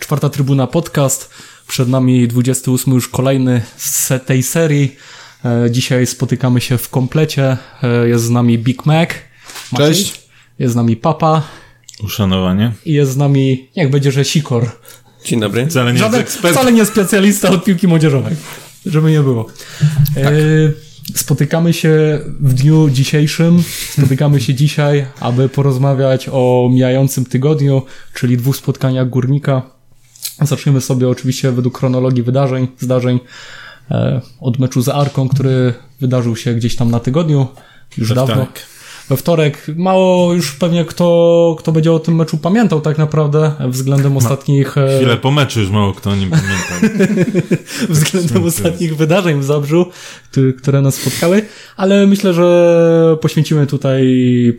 Czwarta Trybuna Podcast. Przed nami 28 już kolejny z tej serii. E, Dzisiaj spotykamy się w komplecie. E, Jest z nami Big Mac. Maciej. Cześć. Jest z nami Papa. Uszanowanie. I jest z nami, jak będzie, że Sikor. Dzień dobry. Wcale nie Żaden, wcale nie specjalista od piłki młodzieżowej. Żeby nie było. E, Spotykamy się w dniu dzisiejszym. Spotykamy się dzisiaj, aby porozmawiać o mijającym tygodniu, czyli dwóch spotkaniach górnika. Zaczniemy sobie oczywiście według chronologii wydarzeń, zdarzeń e, od meczu z Arką, który wydarzył się gdzieś tam na tygodniu, już We dawno. wtorek. We wtorek. Mało już pewnie kto, kto będzie o tym meczu pamiętał tak naprawdę względem ostatnich e, Chwilę po meczu już mało kto o nim pamięta. względem ostatnich wydarzeń w Zabrzu, które nas spotkały, ale myślę, że poświęcimy tutaj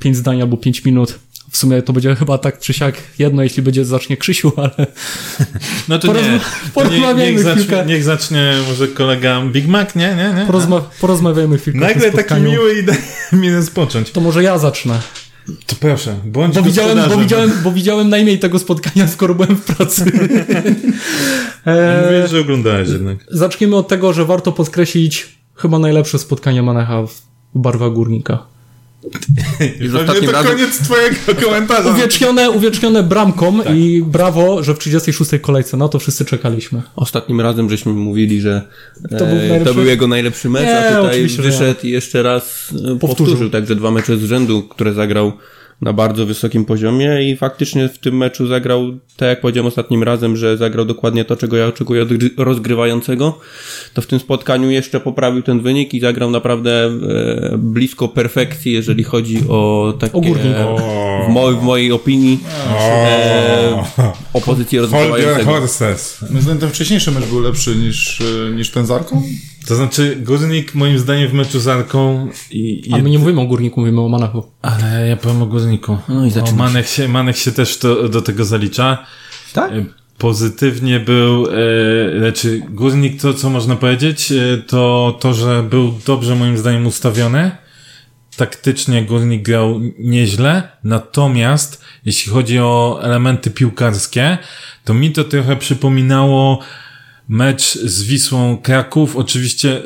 5 zdań albo 5 minut. W sumie to będzie chyba tak czy siak jedno, jeśli będzie zacznie Krzysiu, ale No to Porozma- nie. Porozmawiajmy nie niech, zacznie, chwilkę. niech zacznie może kolega Big Mac, nie? Nie, nie? porozma- porozmawiajmy chwilkę Nagle taki miły i daje mi rozpocząć. To może ja zacznę, To proszę, bądź bo widziałem, bo, widziałem, bo widziałem najmniej tego spotkania, skoro byłem w pracy. e, że oglądałeś jednak. zaczniemy od tego, że warto podkreślić chyba najlepsze spotkanie Manecha w barwach Górnika. Ostatnim pewnie to razem- koniec twojego komentarza. Uwiecznione, uwiecznione bramką Tak. i brawo, że w 36 kolejce, na to wszyscy czekaliśmy. Ostatnim razem żeśmy mówili, że e, To był najlepszy- to był jego najlepszy mecz, Nie, a tutaj wyszedł i jeszcze raz e, powtórzył. Powtórzył. Także dwa mecze z rzędu, które zagrał na bardzo wysokim poziomie i faktycznie w tym meczu zagrał, tak jak powiedziałem ostatnim razem, że zagrał dokładnie to, czego ja oczekuję od gry- rozgrywającego, to w tym spotkaniu jeszcze poprawił ten wynik i zagrał naprawdę e, blisko perfekcji, jeżeli chodzi o takie... O Górnik. W, mo- w mojej opinii e, o pozycję Hold your rozgrywającego. zdaniem ten wcześniejszy mecz był lepszy niż, e, niż ten z Arką? To znaczy, Górnik moim zdaniem w meczu z Arką i... i A my nie mówimy o Górniku, mówimy o Manachu. Ale ja powiem o Górniku. No i o, zaczyna Manek się, Manek się też to, do tego zalicza. Tak? E, Pozytywnie był, e, znaczy Górnik to, co można powiedzieć, e, to to, że był dobrze moim zdaniem ustawiony. Taktycznie Górnik grał nieźle, natomiast jeśli chodzi o elementy piłkarskie, to mi to trochę przypominało mecz z Wisłą Kraków. Oczywiście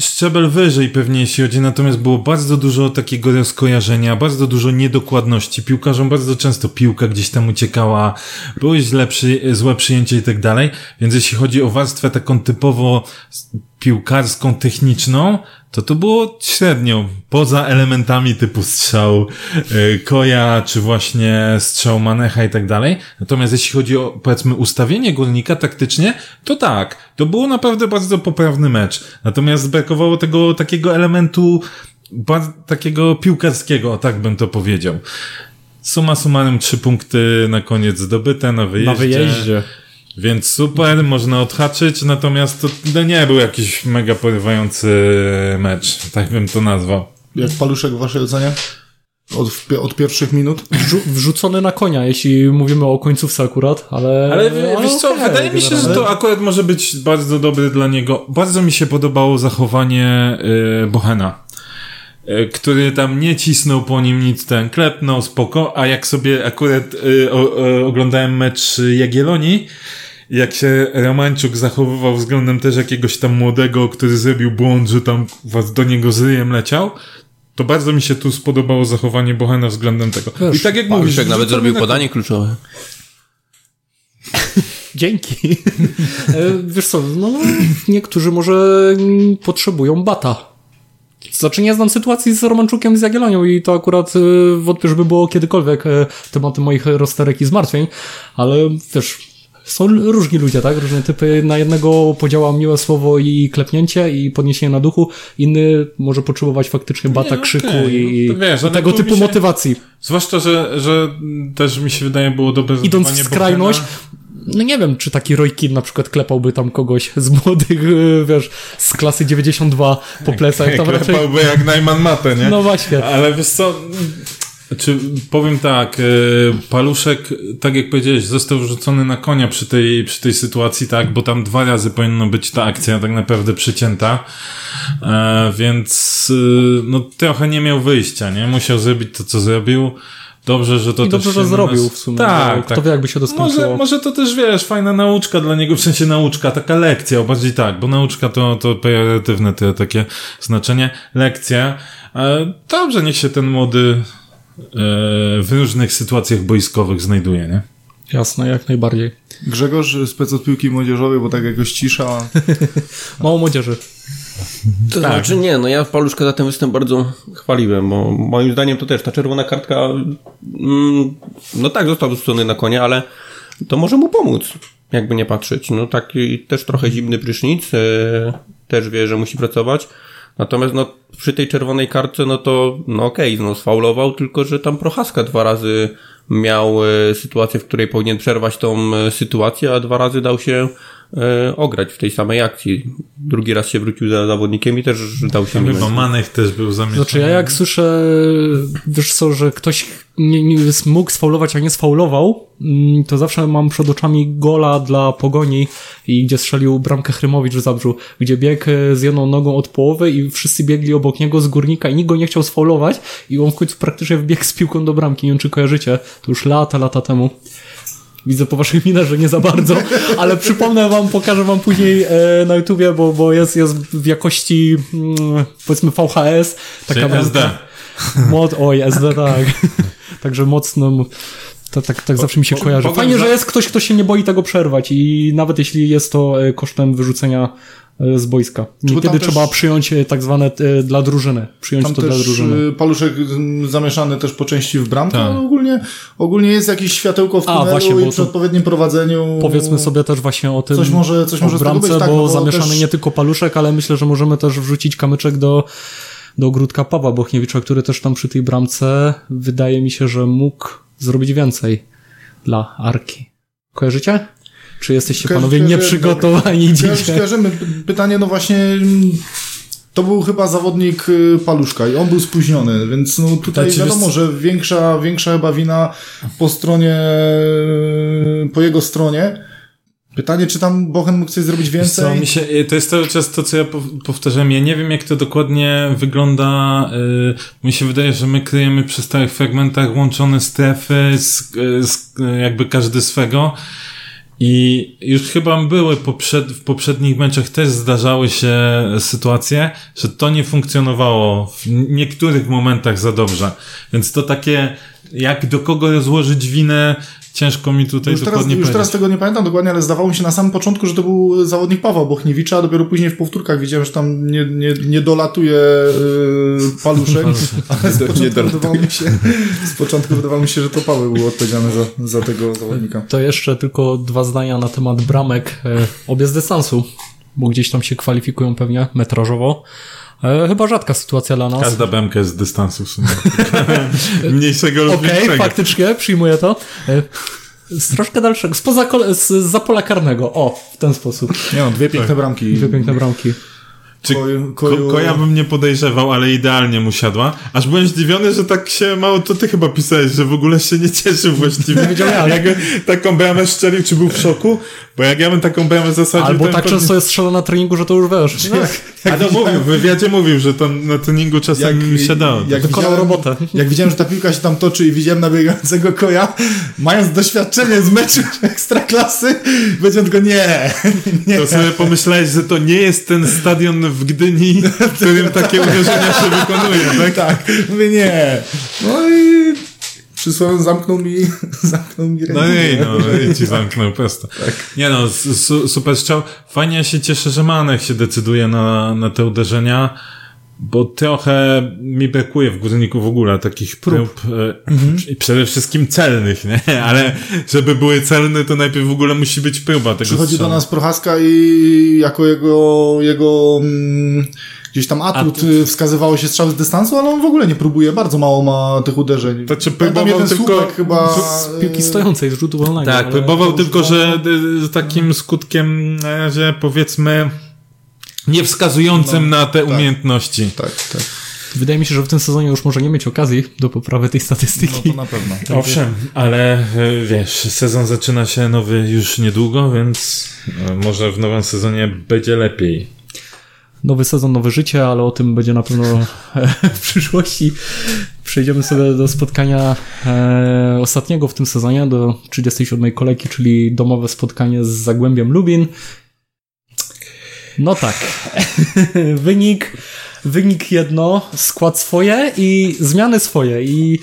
szczebel wyżej pewnie jeśli chodzi, natomiast było bardzo dużo takiego rozkojarzenia, bardzo dużo niedokładności. Piłkarzom bardzo często piłka gdzieś tam uciekała, było źle przy, złe przyjęcie i tak dalej. Więc jeśli chodzi o warstwę taką typowo piłkarską, techniczną, to to było średnio, poza elementami typu strzał y, Koja, czy właśnie strzał Manecha i tak dalej. Natomiast jeśli chodzi o, powiedzmy, ustawienie górnika taktycznie, to tak, to było naprawdę bardzo poprawny mecz. Natomiast brakowało tego takiego elementu takiego piłkarskiego, o tak bym to powiedział. Suma summarum trzy punkty na koniec zdobyte na wyjeździe. Na wyjeździe. Więc super, można odhaczyć, natomiast to no nie był jakiś mega porywający mecz, tak bym to nazwał. Jak paluszek w waszej ocenie? Od, od pierwszych minut? Wrzu- wrzucony na konia, jeśli mówimy o końcówce akurat, ale... Ale w- wiesz co, okej, wydaje mi się, że to akurat może być bardzo dobry dla niego. Bardzo mi się podobało zachowanie y, Bohena. y, Który tam nie cisnął po nim nic, ten klepnął, spoko, a jak sobie akurat y, o, o, oglądałem mecz Jagiellonii, jak się Romańczuk zachowywał względem też jakiegoś tam młodego, który zrobił błąd, że tam was do niego z ryjem leciał, to bardzo mi się tu spodobało zachowanie Bohena względem tego. Wiesz, I tak jak mówisz, Paluszek nawet zrobił na- podanie kluczowe. Dzięki. E, Wiesz co, no niektórzy może potrzebują bata. Znaczy nie znam sytuacji z Romanczukiem z Jagiellonią i to akurat y, wątpię, żeby było kiedykolwiek e, tematem moich rozterek i zmartwień, ale wiesz, są różni ludzie, tak? Różne typy. Na jednego podziała miłe słowo i klepnięcie i podniesienie na duchu, inny może potrzebować faktycznie bata, Nie, krzyku i, no wiesz, i tego typu się- motywacji. Zwłaszcza, że, że też mi się wydaje było dobre Idąc w skrajność, Bohena. no nie wiem, czy taki Roy Keane na przykład klepałby tam kogoś z młodych, y, wiesz, z klasy 92 po plecach. Tam raczej, Klepałby jak Najman Matę, nie? no właśnie. Ale wiesz co, Czy powiem tak, e, Paluszek, tak jak powiedziałeś, został rzucony na konia przy tej, przy tej sytuacji, tak, bo tam dwa razy powinno być ta akcja tak naprawdę przycięta, e, więc e, no trochę nie miał wyjścia, nie? Musiał zrobić to, co zrobił. Dobrze, że to I dobrze, też że zrobił w sumie. Tak, tak. Kto wie, jakby się to skończyło. Może, może to też, wiesz, fajna nauczka dla niego, w sensie nauczka, taka lekcja, bardziej tak, bo nauczka to, to pejoratywne te, takie znaczenie, lekcja. E, dobrze, niech się ten młody w różnych sytuacjach boiskowych znajduje, nie? Jasne, jak najbardziej. Grzegorz, spec od piłki młodzieżowej, bo tak jakoś cisza. Mało młodzieży. To znaczy nie, no ja Paluszka za ten występ bardzo chwaliłem, bo moim zdaniem to też ta czerwona kartka, mm, no tak, został rzucony na konia, ale to może mu pomóc, jakby nie patrzeć. No taki też trochę zimny prysznic, e, też wie, że musi pracować. Natomiast no przy tej czerwonej kartce, no to no okej, no sfaulował, tylko że tam Prochaska dwa razy miał e, sytuację, w której powinien przerwać tą e, sytuację, a dwa razy dał się e, ograć w tej samej akcji. Drugi raz się wrócił za zawodnikiem i też dał się chyba Manech też był zamieszany. Znaczy ja jak słyszę, wiesz co, że ktoś nie, nie mógł sfaulować, a nie sfaulował, mm, to zawsze mam przed oczami gola dla Pogoni i gdzie strzelił bramkę Chrymowicz w Zabrzu, gdzie biegł e, z jedną nogą od połowy i wszyscy biegli obok niego z górnika i nikt go nie chciał sfaulować i on w końcu praktycznie wbiegł z piłką do bramki. Nie wiem, czy kojarzycie. To już lata, lata temu. Widzę po waszych minach, że nie za bardzo, ale przypomnę wam, pokażę wam później e, na YouTubie, bo, bo jest, jest w jakości mm, powiedzmy VHS taka Czyli. SD. Mod, oj, SD, tak. Także mocno. To, tak, tak zawsze mi się kojarzy. Fajnie, że jest ktoś, kto się nie boi tego przerwać i nawet jeśli jest to e, kosztem wyrzucenia z boiska. Niekiedy też- trzeba przyjąć e, tak zwane e, dla drużyny. Przyjąć Tam to dla też drużyny. Paluszek zamieszany też po części w bramkę, Tak. ogólnie, ogólnie jest jakieś światełko w A, tunelu właśnie, i przy to- odpowiednim prowadzeniu. Powiedzmy sobie też właśnie o tym. Coś może- coś o może bramce, być, tak, bo no bo zamieszany też- nie tylko paluszek, ale myślę, że możemy też wrzucić kamyczek do, do ogródka Pawła Bochniewicza, który też tam przy tej bramce wydaje mi się, że mógł zrobić więcej dla Arki. Kojarzycie? Czy jesteście Kojarzy- panowie nieprzygotowani Kojarzy- dzisiaj? Kojarzymy. Pytanie, no właśnie, to był chyba zawodnik y, Paluszka i on był spóźniony, więc no tutaj wiadomo, wiesz- że większa, większa chyba wina po stronie, y, po jego stronie. Pytanie, czy tam Bochen mógł coś zrobić Wiesz Co, więcej? mi się, to jest cały czas to, co ja pow- powtarzam. Ja nie wiem, jak to dokładnie wygląda. y, mi się wydaje, że my kryjemy przy stałych fragmentach łączone strefy, z, y, z, y, jakby każdy swego. I już chyba były poprzed, w poprzednich meczach też zdarzały się sytuacje, że to nie funkcjonowało w niektórych momentach za dobrze. Więc to takie, jak do kogo rozłożyć winę, ciężko mi tutaj Już teraz, dokładnie już teraz tego nie pamiętam dokładnie, ale zdawało mi się na samym początku, że to był zawodnik Pawła Bochniewicza, a dopiero później w powtórkach widziałem, że tam nie, nie, nie dolatuje yy, paluszek, ale z początku, wydawało mi się, z początku wydawało mi się, że to Paweł był odpowiedzialny za, za tego zawodnika. To jeszcze tylko dwa zdania na temat bramek. E, obie z dystansu, bo gdzieś tam się kwalifikują pewnie metrażowo. E, chyba rzadka sytuacja dla nas. Każda bemka jest z dystansu w sumie. Mniejszego lub Okej, większego. faktycznie, przyjmuję to. E, Z troszkę dalszego, spoza kole- z za pola karnego. O, w ten sposób. Nie no, dwie piękne bramki. Dwie piękne bramki. Czy Koju- ko, koju- koja bym nie podejrzewał, ale idealnie mu siadła. Aż byłem zdziwiony, że tak się mało, to ty chyba pisałeś, że w ogóle się nie cieszył właściwie. Nie wiedziałem. Jak taką bramę strzelił, czy był w szoku? Bo jak ja bym taką bramę zasadził... Albo tak pewnie- często jest strzelał na treningu, że to już wiesz. A to mówił, w wywiadzie mówił, że to na treningu czasem Jak- siadało. jak Wykonał widziałem- robotę. Jak widziałem, że ta piłka się tam toczy i widziałem nabiegającego koja, mając doświadczenie z meczu ekstraklasy, powiedziałem tylko nie, nie. To sobie pomyślałeś, że to nie jest ten stadion w Gdyni, w którym takie uderzenia się wykonuje, tak? Tak, mówię nie. No i przysłowem zamknął mi, zamknął mi rękę. No i no, i ci zamknął prosto. Nie no, su, super strzał. Fajnie ja się cieszę, że Manek się decyduje na, na te uderzenia, bo trochę mi brakuje w Górniku w ogóle takich prób, e, i przede wszystkim celnych, nie? Ale żeby były celne, to najpierw w ogóle musi być próba tego Przychodzi do strzału. nas Prochaska i jako jego, jego mm, gdzieś tam atut, Atut. y, wskazywało się strzał z dystansu, ale on w ogóle nie próbuje, bardzo mało ma tych uderzeń. To czy Pamiętam próbował jeden tylko- chyba... Z piłki stojącej, z rzutu wolnego. Tak, ale- próbował tylko, że y, z takim skutkiem na razie powiedzmy nie wskazującym na te umiejętności. Tak, tak. Wydaje mi się, że w tym sezonie już może nie mieć okazji do poprawy tej statystyki. No to na pewno. Owszem, ale e, wiesz, sezon zaczyna się nowy już niedługo, więc może w nowym sezonie będzie lepiej. Nowy sezon, nowe życie, ale o tym będzie na pewno w przyszłości. Przejdziemy sobie do spotkania e, ostatniego w tym sezonie, do 37 kolejki, czyli domowe spotkanie z Zagłębiem Lubin. No tak. wynik, wynik jedno, skład swoje i zmiany swoje i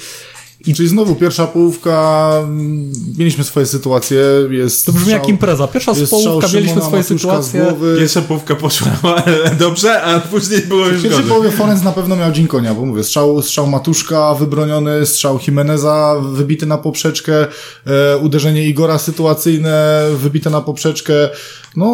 I czyli znowu pierwsza połówka, mm, mieliśmy swoje sytuacje, jest to brzmi strzał- jak impreza. Pierwsza jest połówka, mieliśmy swoje sytuacje. Pierwsza połówka poszła dobrze, a później było już W pierwszej gorzej. połowie Forens na pewno miał dzień konia, bo mówię, strzał, strzał Matuszka wybroniony, strzał Jimeneza wybity na poprzeczkę, e, uderzenie Igora sytuacyjne wybite na poprzeczkę, no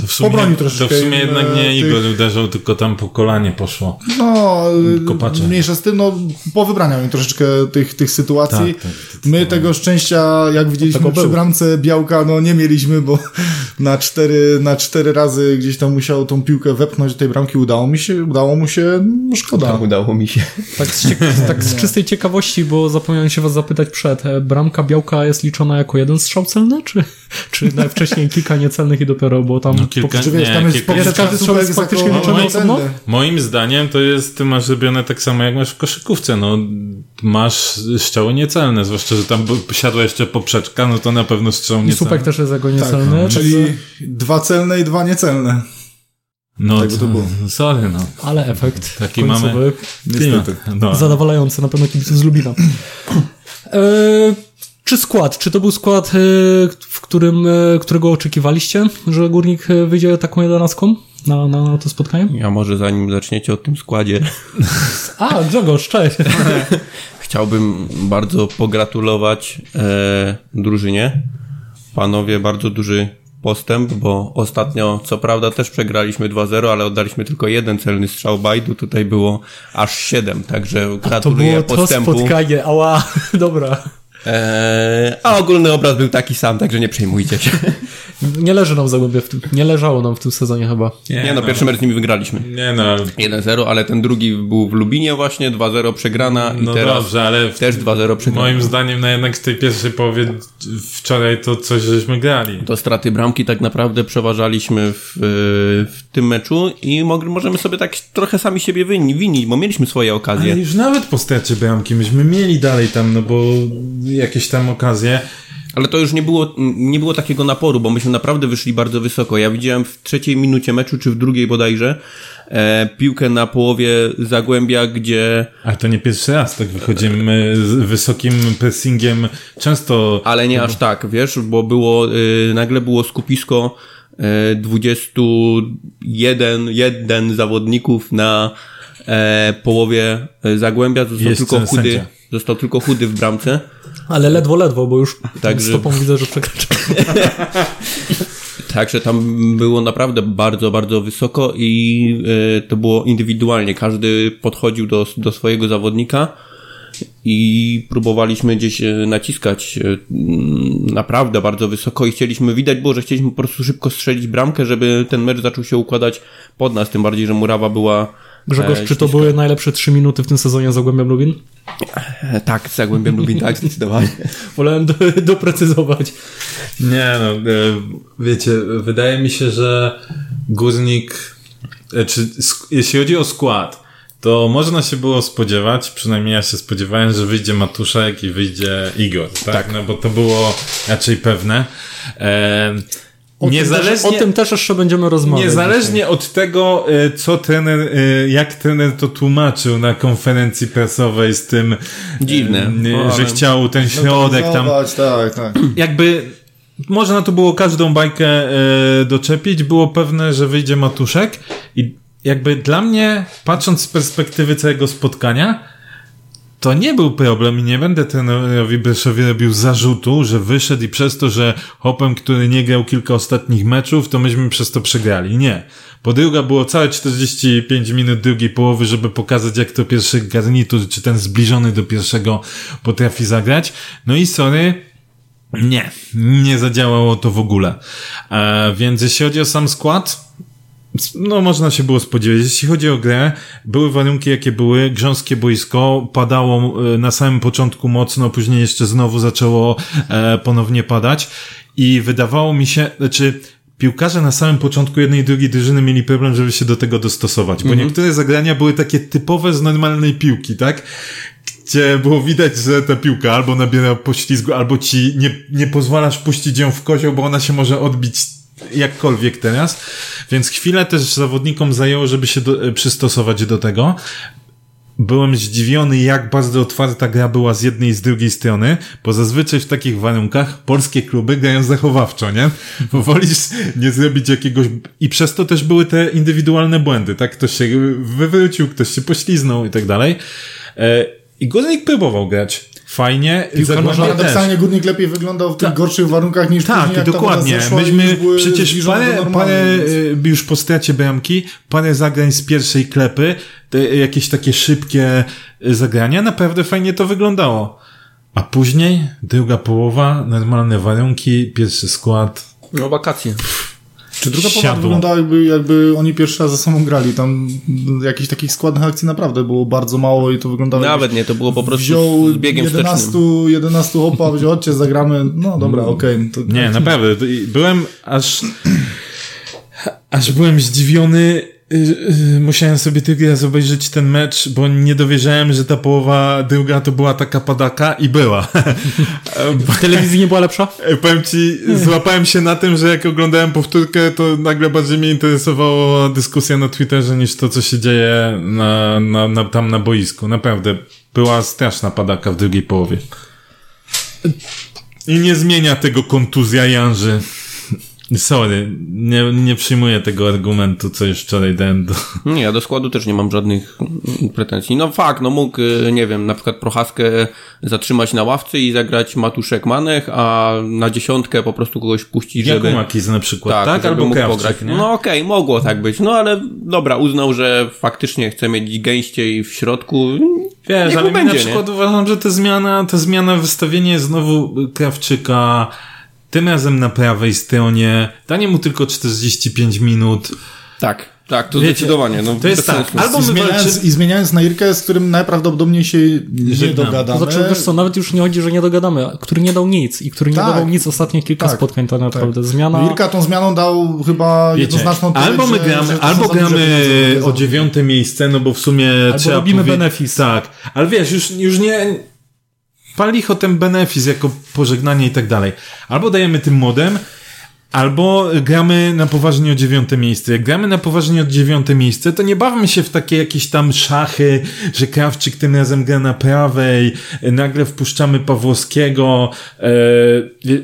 To w sumie, pobronił to troszeczkę. w sumie jednak e, nie tych- Igor uderzał, tylko tam po kolanie poszło. No, Kopacze. mniejsza z tym, no, powybraniał im troszeczkę tych, tych sytuacji. Tak, tak, My tego szczęścia, jak widzieliśmy przy bramce Białka, no nie mieliśmy, bo na cztery, na cztery razy gdzieś tam musiał tą piłkę wepchnąć do tej bramki. Udało mi się, udało mu się, no szkoda. Udało mi się. Tak z, tak z czystej ciekawości, bo zapomniałem się was zapytać przed. e, Bramka Białka jest liczona jako jeden strzał celny, czy, czy najwcześniej kilka niecelnych i dopiero, bo tam... No kilka- po- Czy wiesz, Nie, tam jest kilka- każdy strzał jest faktycznie liczony osobno? Moim zdaniem to jest, ty masz zrobione tak samo jak masz w koszykówce, no masz strzały niecelne, zwłaszcza, że tam siadła jeszcze poprzeczka, no to na pewno strzał I niecelny. Supek też jest jego Tak, niecelny. czyli dwa celne i dwa niecelne. No tak to było. Sorry, no. Ale efekt Taki końcowy mamy- Niestety. No. zadowalający na pewno kibiców z Lubina. E, czy skład? Czy to był skład, e, w którym, e, którego oczekiwaliście, że Górnik e, wyjdzie taką jedenastką na, na, na to spotkanie? Ja może zanim zaczniecie o tym składzie, A, Grzegorz, cześć. chciałbym bardzo pogratulować e, drużynie. Panowie, bardzo duży postęp, bo ostatnio, co prawda, też przegraliśmy 2-0, ale oddaliśmy tylko jeden celny strzał Bajdu. Tutaj było aż 7, także To gratuluję było to postępu. spotkanie, ała, dobra. E, a ogólny obraz był taki sam, także nie przejmujcie się. Nie leży nam w Zagłębie, w tym, nie leżało nam w tym sezonie chyba. Nie, no, pierwszy mecz z nimi wygraliśmy. Nie no, ale- 1-0, ale ten drugi był w Lubinie właśnie, 2-0 przegrana i no teraz dobrze, ale w, też 2-0 przegrana. moim zdaniem no jednak w tej pierwszej połowie wczoraj to coś żeśmy grali. To straty bramki tak naprawdę przeważaliśmy w, w tym meczu i możemy sobie tak trochę sami siebie wini- winić, bo mieliśmy swoje okazje. Ale już nawet po stracie bramki myśmy mieli dalej tam, no bo jakieś tam okazje. Ale to już nie było, nie było takiego naporu, bo myśmy naprawdę wyszli bardzo wysoko. Ja widziałem w trzeciej minucie meczu, czy w drugiej bodajże, e, piłkę na połowie Zagłębia, gdzie... Ale to nie pierwszy raz tak wychodzimy z wysokim pressingiem. Często Ale nie aż tak, wiesz, bo było, y, nagle było skupisko y, 21 jeden zawodników na e, połowie e, Zagłębia. Został Jest tylko chudy, sędzia. Został tylko chudy w bramce. Ale ledwo, ledwo, bo już Także- stopą widzę, że przekracza. Także tam było naprawdę bardzo, bardzo wysoko i e, to było indywidualnie. Każdy podchodził do, do swojego zawodnika i próbowaliśmy gdzieś e, naciskać e, mm, naprawdę bardzo wysoko i chcieliśmy, widać było, że chcieliśmy po prostu szybko strzelić bramkę, żeby ten mecz zaczął się układać pod nas, tym bardziej, że murawa była Grzegorz, e, czy to były najlepsze trzy minuty w tym sezonie Zagłębia Lubin? E, Tak, z Zagłębiem Lubin, tak, zdecydowanie. Wolałem do, doprecyzować. Nie no, e, wiecie, wydaje mi się, że Górnik, e, czy sk- jeśli chodzi o skład, to można się było spodziewać, przynajmniej ja się spodziewałem, że wyjdzie Matuszek i wyjdzie Igor, tak? No bo to było raczej pewne. E, O tym, niezależnie, też, o tym też jeszcze będziemy rozmawiać. Niezależnie od tego, e, co trener, e, jak trener to tłumaczył na konferencji prasowej z tym, Dziwne. e, No, że chciał ten środek tam Tak, tak. jakby można to było każdą bajkę doczepić, było pewne, że wyjdzie Matuszek i jakby dla mnie, patrząc z perspektywy całego spotkania, to nie był problem i nie będę trenerowi Breszowi robił zarzutu, że wyszedł i przez to, że Hopem, który nie grał kilka ostatnich meczów, to myśmy przez to przegrali. Nie. Po druga było całe 45 minut drugiej połowy, żeby pokazać, jak to pierwszy garnitur, czy ten zbliżony do pierwszego potrafi zagrać. No i sorry, nie, nie zadziałało to w ogóle. E, więc jeśli chodzi o sam skład, no można się było spodziewać. Jeśli chodzi o grę, były warunki jakie były, grząskie boisko, padało e, na samym początku mocno, później jeszcze znowu zaczęło e, ponownie padać i wydawało mi się, znaczy piłkarze na samym początku jednej i drugiej drużyny mieli problem, żeby się do tego dostosować, bo Mhm. niektóre zagrania były takie typowe z normalnej piłki, tak? Gdzie było widać, że ta piłka albo nabiera poślizgu, albo ci nie, nie pozwalasz puścić ją w kozioł, bo ona się może odbić jakkolwiek teraz. Więc chwilę też zawodnikom zajęło, żeby się do, e, przystosować do tego. Byłem zdziwiony, jak bardzo otwarta gra była z jednej i z drugiej strony, bo zazwyczaj w takich warunkach polskie kluby grają zachowawczo, nie? Bo wolisz nie zrobić jakiegoś... I przez to też były te indywidualne błędy, tak? Ktoś się wywrócił, ktoś się pośliznął i tak dalej. E, I Górnik próbował grać. Fajnie. Też. paradoksalnie górnik lepiej wyglądał w tych gorszych warunkach niż później, Tak, ta dokładnie. zeszła i Myśmy przecież parę, parę więc- y, już po stracie bramki, parę zagrań z pierwszej klepy, te jakieś takie szybkie y, zagrania, naprawdę fajnie to wyglądało. A później druga połowa, normalne warunki, pierwszy skład. No wakacje. Czy druga połowa wyglądała jakby, jakby oni pierwszy raz ze sobą grali. Tam jakichś takich składnych akcji naprawdę było bardzo mało i to wyglądało Nawet nie, to było po prostu wziął z biegiem 11, wstecznym. 11 opa, wziął, chodźcie, zagramy. No dobra, okej. to- Nie, naprawdę. to- i Byłem aż, aż byłem zdziwiony. Y, y, Musiałem sobie tylko raz obejrzeć ten mecz, bo nie dowierzałem, że ta połowa druga to była taka padaka i była. W telewizji nie była lepsza? Ej, Powiem ci, złapałem się na tym, że jak oglądałem powtórkę, to nagle bardziej mnie interesowała dyskusja na Twitterze niż to, co się dzieje na, na, na, tam na boisku. Naprawdę. Była straszna padaka w drugiej połowie. I nie zmienia tego kontuzja Janży. Sorry, nie, nie przyjmuję tego argumentu, co już wczoraj dałem do... Nie, ja do składu też nie mam żadnych pretensji. No fakt, no mógł, y, nie wiem, na przykład Prochaskę zatrzymać na ławce i zagrać Matuszek Manech, a na dziesiątkę po prostu kogoś puścić, żeby... Jakumakis na przykład, tak? Tak, Albo mógł Krawczyk, pograć. nie? No okej, mogło tak być, no ale dobra, uznał, że faktycznie chce mieć gęściej w środku. Wiesz, ale mi na będzie, przykład uważam, że ta zmiana, ta zmiana wystawienie znowu Krawczyka, tym razem na prawej stronie, danie mu tylko 45 minut. Tak, tak, to Wiecie, zdecydowanie. No, to jest tak, sensu. albo I my zmieniając, walczy- I zmieniając na Irkę, z którym najprawdopodobniej się nie Żegnamy. dogadamy. To znaczy, wiesz co, nawet już nie chodzi, że nie dogadamy, który nie dał nic i który nie Tak. dawał nic ostatnie kilka Tak. spotkań tak naprawdę. Zmiana... No Irka tą zmianą dał chyba Wiecie, jednoznaczną odpowiedź, albo my gramy, że to albo gramy o dziewiąte miejsce, no bo w sumie trzeba robimy powie- benefis. Tak, ale wiesz, już, już nie pali o ten benefis jako pożegnanie i tak dalej. Albo dajemy tym modem, Albo gramy na poważnie o dziewiąte miejsce. Jak gramy na poważnie o dziewiąte miejsce, to nie bawmy się w takie jakieś tam szachy, że Krawczyk tym razem gra na prawej, nagle wpuszczamy Pawłowskiego. Wie-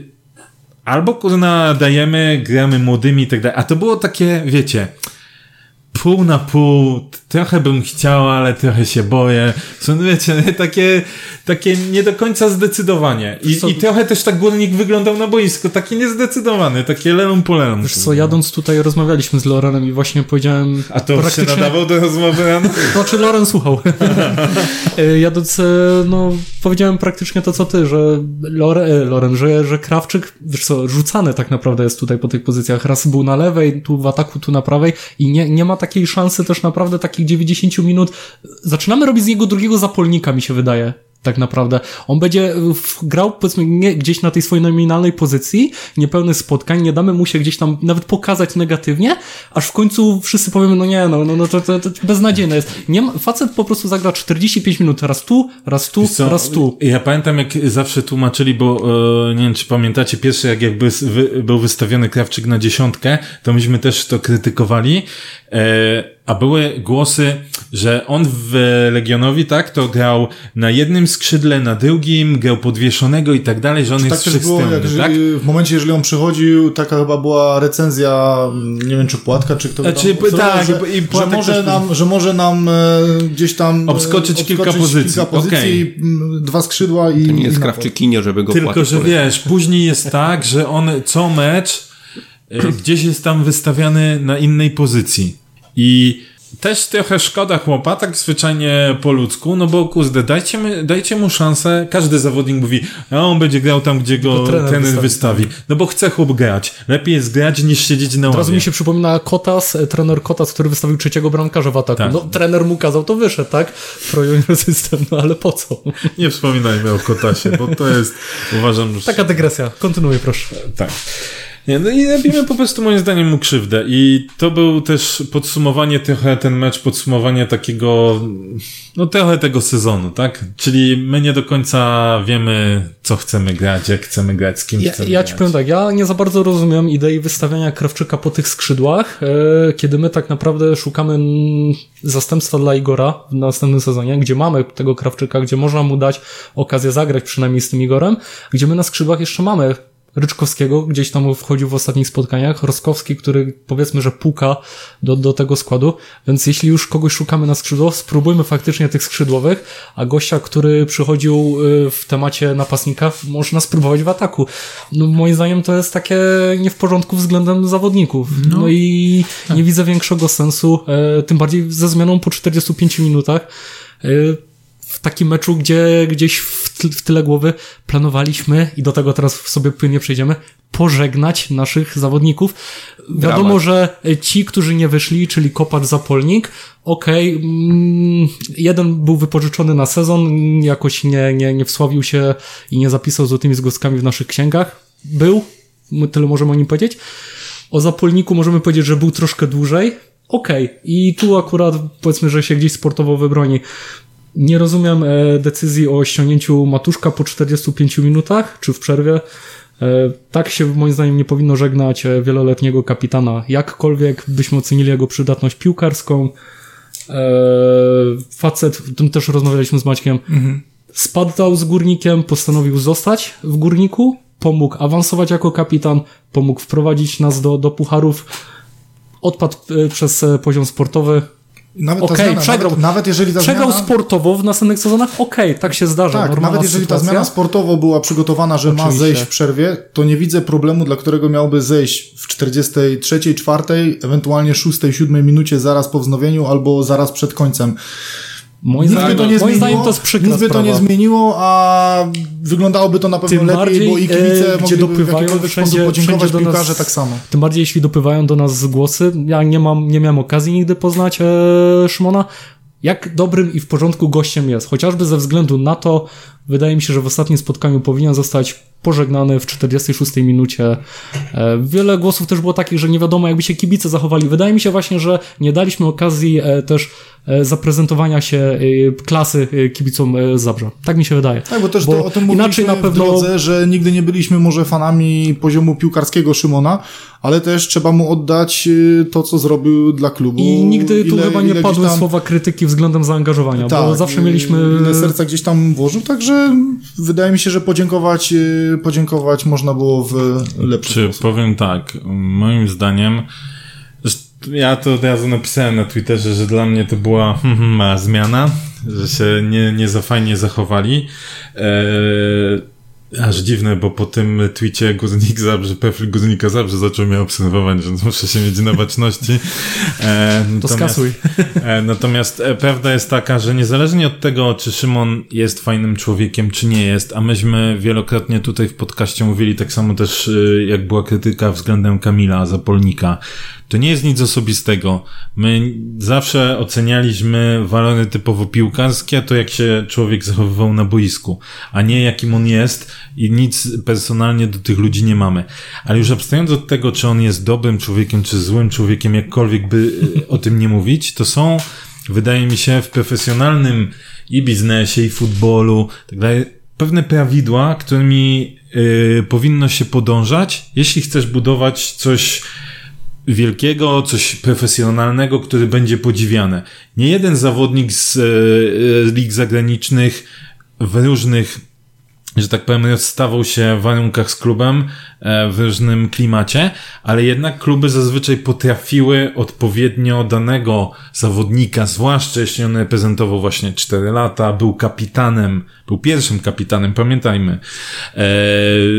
albo kurna dajemy, gramy młodymi i tak dalej. A to było takie, wiecie, pół na pół, trochę bym chciał, ale trochę się boję. Są, wiecie, takie, takie nie do końca zdecydowanie. I, Co- I trochę też tak górnik wyglądał na boisku, taki niezdecydowany, takie lelum polelum. Wiesz co, jadąc tutaj rozmawialiśmy z Lorenem i właśnie powiedziałem... A to się nadawał do rozmowy rano? To czy Loren słuchał? E, Jadąc, e, no, powiedziałem praktycznie to, co ty, że Lore, e, Loren, że, że Krawczyk, wiesz co, rzucany tak naprawdę jest tutaj po tych pozycjach. Raz był na lewej, tu w ataku, tu na prawej i nie, nie ma takiej szansy też naprawdę takich 90 minut. Zaczynamy robić z niego drugiego zapolnika, mi się wydaje. Tak naprawdę. On będzie e, grał, powiedzmy, nie, gdzieś na tej swojej nominalnej pozycji, niepełny spotkań, nie damy mu się gdzieś tam nawet pokazać negatywnie, aż w końcu wszyscy powiemy, no nie, no, no, no to, to, to beznadziejne jest. Nie ma, facet po prostu zagra 45 minut, raz tu, raz tu, co, raz tu. Ja pamiętam, jak zawsze tłumaczyli, bo e, nie wiem, czy pamiętacie, pierwszy jak jakby wy, był wystawiony Krawczyk na dziesiątkę, to myśmy też to krytykowali, e, a były głosy, że on w Legionowi, tak, to grał na jednym skrzydle, na drugim, grał podwieszonego i tak dalej, że on Tak jest też było, jak, że tak? w momencie, jeżeli on przychodził, taka chyba była recenzja, nie wiem, czy Płatka, czy kto Znaczy, tam tak, że, i że, może też- nam, że może nam e, gdzieś tam e, Obskoczyć kilka pozycji, kilka pozycji m, dwa skrzydła i To nie jest krawczykinio, żeby go Tylko, płacić. że wiesz, później jest tak, że on co mecz e, gdzieś jest tam wystawiany na innej pozycji. I też trochę szkoda chłopa, tak zwyczajnie po ludzku, no bo kurde, dajcie, my, dajcie mu szansę. Każdy zawodnik mówi, a on będzie grał tam, gdzie go trener, trener wystawi. wystawi. No bo chce chłop grać. Lepiej jest grać niż siedzieć na ławie. Teraz mi się przypomina Kotas, e, trener Kotas, który wystawił trzeciego bramkarza w ataku. Tak. No trener mu kazał, to wyszedł, tak? Pro system, no ale po co? Nie wspominajmy o Kotasie, bo to jest, uważam, że... Taka dygresja. Kontynuuj, proszę. Tak. Nie, no i robimy po prostu moim zdaniem mu krzywdę i to był też podsumowanie trochę, ten mecz, podsumowanie takiego, no trochę tego sezonu, tak? Czyli my nie do końca wiemy, co chcemy grać, jak chcemy grać, z kim ja, chcemy ja grać. ci powiem tak, ja nie za bardzo rozumiem idei wystawiania Krawczyka po tych skrzydłach, e, kiedy my tak naprawdę szukamy zastępstwa dla Igora w następnym sezonie, gdzie mamy tego Krawczyka, gdzie można mu dać okazję zagrać przynajmniej z tym Igorem, gdzie my na skrzydłach jeszcze mamy Ryczkowskiego, gdzieś tam wchodził w ostatnich spotkaniach, Roskowski, który powiedzmy, że puka do, do tego składu, więc jeśli już kogoś szukamy na skrzydło, spróbujmy faktycznie tych skrzydłowych, a gościa, który przychodził y, w temacie napastnika, można spróbować w ataku. No, moim zdaniem to jest takie nie w porządku względem zawodników. No, no i tak. nie widzę większego sensu, e, tym bardziej ze zmianą po 45 minutach e, w takim meczu, gdzie gdzieś w tyle głowy planowaliśmy, i do tego teraz sobie płynnie przejdziemy, pożegnać naszych zawodników. Wiadomo, że ci, którzy nie wyszli, czyli Kopacz Zapolnik, okej, okay, mm, jeden był wypożyczony na sezon, jakoś nie, nie, nie wsławił się i nie zapisał złotymi zgłoskami w naszych księgach. Był, tyle możemy o nim powiedzieć. O Zapolniku możemy powiedzieć, że był troszkę dłużej, okej. Okay. I tu akurat powiedzmy, że się gdzieś sportowo wybroni. Nie rozumiem e, decyzji o ściągnięciu Matuszka po 45 minutach, czy w przerwie. E, tak się moim zdaniem nie powinno żegnać e, wieloletniego kapitana. Jakkolwiek byśmy ocenili jego przydatność piłkarską, facet, o tym też rozmawialiśmy z Maćkiem, mhm. spadł z górnikiem, postanowił zostać w górniku, pomógł awansować jako kapitan, pomógł wprowadzić nas do, do pucharów, odpadł przez poziom sportowy, nawet okay, zmiana, przegrał, nawet, nawet, jeżeli ta przegrał zmiana... sportowo w następnych sezonach, okej, okay, tak się zdarza. Tak, nawet jeżeli sytuacja. ta zmiana sportowo była przygotowana, że Oczywiście. ma zejść w przerwie, to nie widzę problemu, dla którego miałby zejść w 43, 4, ewentualnie 6, 7 minucie zaraz po wznowieniu albo zaraz przed końcem. Moim, zdaniem, to nie moim zdaniem to jest przykra Nic by to nie zmieniło, a wyglądałoby to na pewno tym lepiej, bardziej, bo i kibice e, gdzie dopływają w wszędzie, podziękować wszędzie piłkarze nas, tak samo. Tym bardziej jeśli dopływają do nas głosy. Ja nie mam, nie miałem okazji nigdy poznać e, Szymona, jak dobrym i w porządku gościem jest. Chociażby ze względu na to, wydaje mi się, że w ostatnim spotkaniu powinien zostać pożegnany w 46 minucie. E, wiele głosów też było takich, że nie wiadomo, jakby się kibice zachowali. Wydaje mi się właśnie, że nie daliśmy okazji e, też e, zaprezentowania się klasy kibicom Zabrze. Tak mi się wydaje. Tak, bo też bo to, o tym inaczej na pewno w drodze, że nigdy nie byliśmy może fanami poziomu piłkarskiego Szymona, ale też trzeba mu oddać to, co zrobił dla klubu. I nigdy ile, tu chyba nie padły tam... słowa krytyki względem zaangażowania, tak, bo zawsze mieliśmy... Ile serca gdzieś tam włożył, także wydaje mi się, że podziękować podziękować można było w lepszy Czy sposób. powiem tak, moim zdaniem ja to od razu napisałem na Twitterze, że dla mnie to była hmm, hmm, ma zmiana, że się nie, nie za fajnie zachowali. Eee, Aż dziwne, bo po tym tweetie Guznik Zabrze, profil Guznika Zabrze zaczął mnie obserwować, więc muszę się mieć na baczności. E, to skasuj. E, natomiast e, prawda jest taka, że niezależnie od tego, czy Szymon jest fajnym człowiekiem, czy nie jest, a myśmy wielokrotnie tutaj w podcaście mówili tak samo też, e, jak była krytyka względem Kamila Zapolnika, to nie jest nic osobistego. My zawsze ocenialiśmy walony typowo piłkarskie, to jak się człowiek zachowywał na boisku, a nie jakim on jest i nic personalnie do tych ludzi nie mamy. Ale już abstrahując od tego, czy on jest dobrym człowiekiem, czy złym człowiekiem, jakkolwiek by e, o tym nie mówić, to są, wydaje mi się, w profesjonalnym i biznesie, i futbolu, tak dalej, pewne prawidła, którymi yy, powinno się podążać, jeśli chcesz budować coś wielkiego, coś profesjonalnego, który będzie podziwiane. Nie jeden zawodnik z e, lig zagranicznych w różnych że tak powiem, rozstawał się w warunkach z klubem e, w różnym klimacie, ale jednak kluby zazwyczaj potrafiły odpowiednio danego zawodnika, zwłaszcza jeśli on reprezentował właśnie 4 lata, był kapitanem, był pierwszym kapitanem, pamiętajmy. E,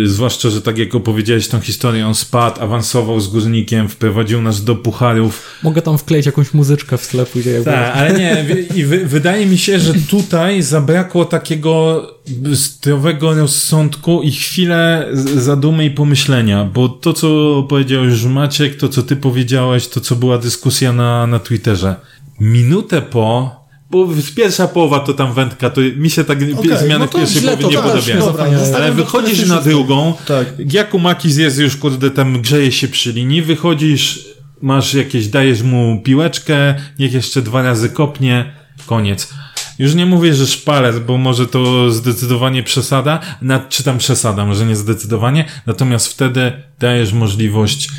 zwłaszcza, że tak jak opowiedziałeś tą historię, on spadł, awansował z górnikiem, wprowadził nas do pucharów. Mogę tam wkleić jakąś muzyczkę w tle później. Tak, ale nie, i wy, wydaje mi się, że tutaj zabrakło takiego zdrowego rozsądku i chwilę zadumy i pomyślenia, bo to, co powiedział już Maciek, to, co ty powiedziałeś, to, co była dyskusja na, na Twitterze. Minutę po bo pierwsza połowa to tam wędka, to mi się tak okay, zmiany no w pierwszej połowie nie podobają. Ale wychodzisz na drugą, tak. Jakumakis jest już, kurde, tam grzeje się przy linii, wychodzisz, masz jakieś, dajesz mu piłeczkę, niech jeszcze dwa razy kopnie, koniec. Już nie mówię, że szpalec, bo może to zdecydowanie przesada, czy tam przesada, może nie zdecydowanie, natomiast wtedy dajesz możliwość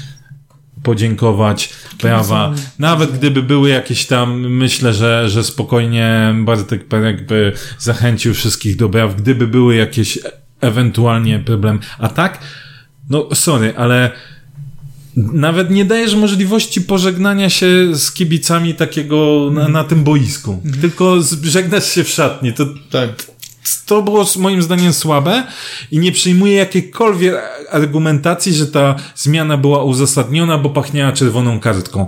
podziękować, prawa. Nawet gdyby były jakieś tam, myślę, że, że spokojnie Bartek Perek by zachęcił wszystkich do braw, gdyby były jakieś ewentualnie problem. A tak, no sorry, ale nawet nie dajesz możliwości pożegnania się z kibicami takiego na, na tym boisku. Mhm. Tylko żegnasz się w szatni. To, tak. to było moim zdaniem słabe i nie przyjmuję jakiejkolwiek argumentacji, że ta zmiana była uzasadniona, bo pachniała czerwoną kartką.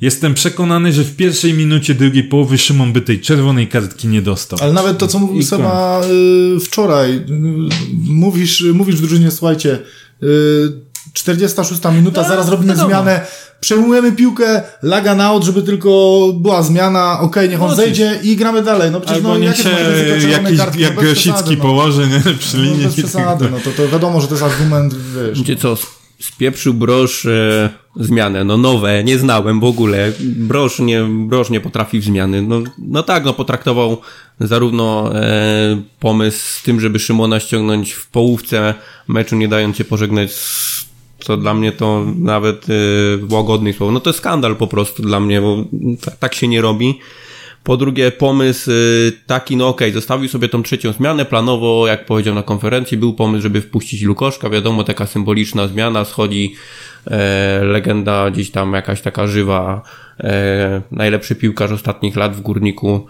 Jestem przekonany, że w pierwszej minucie drugiej połowy Szymon by tej czerwonej kartki nie dostał. Ale nawet to, co mówił Seba y, wczoraj, y, mówisz, mówisz w drużynie, słuchajcie, y, 46 minuta, no, zaraz robimy wiadomo. zmianę, przejmujemy piłkę, laga na out, żeby tylko była zmiana, okej, okay, niech on no, zejdzie i gramy dalej. No przecież Albo no, niech się jakiś, kartki, jak Grosicki no. położy nie? przy no, linii. No, bez przesady, no to, to wiadomo, że to jest argument, wiesz. Gdzie co, spieprzył brosz e, zmianę, no nowe, nie znałem w ogóle. Brosz nie, brosz nie potrafi w zmiany. No, no tak, no potraktował zarówno e, pomysł z tym, żeby Szymona ściągnąć w połówce meczu, nie dając się pożegnać z co dla mnie to nawet yy, łagodny słowo. No to jest skandal po prostu dla mnie, bo tak, tak się nie robi. Po drugie, pomysł y, taki, no okej, okay, zostawił sobie tą trzecią zmianę. Planowo, jak powiedział na konferencji, był pomysł, żeby wpuścić Lukoszka. Wiadomo, taka symboliczna zmiana, schodzi e, legenda gdzieś tam jakaś taka żywa, e, najlepszy piłkarz ostatnich lat w Górniku,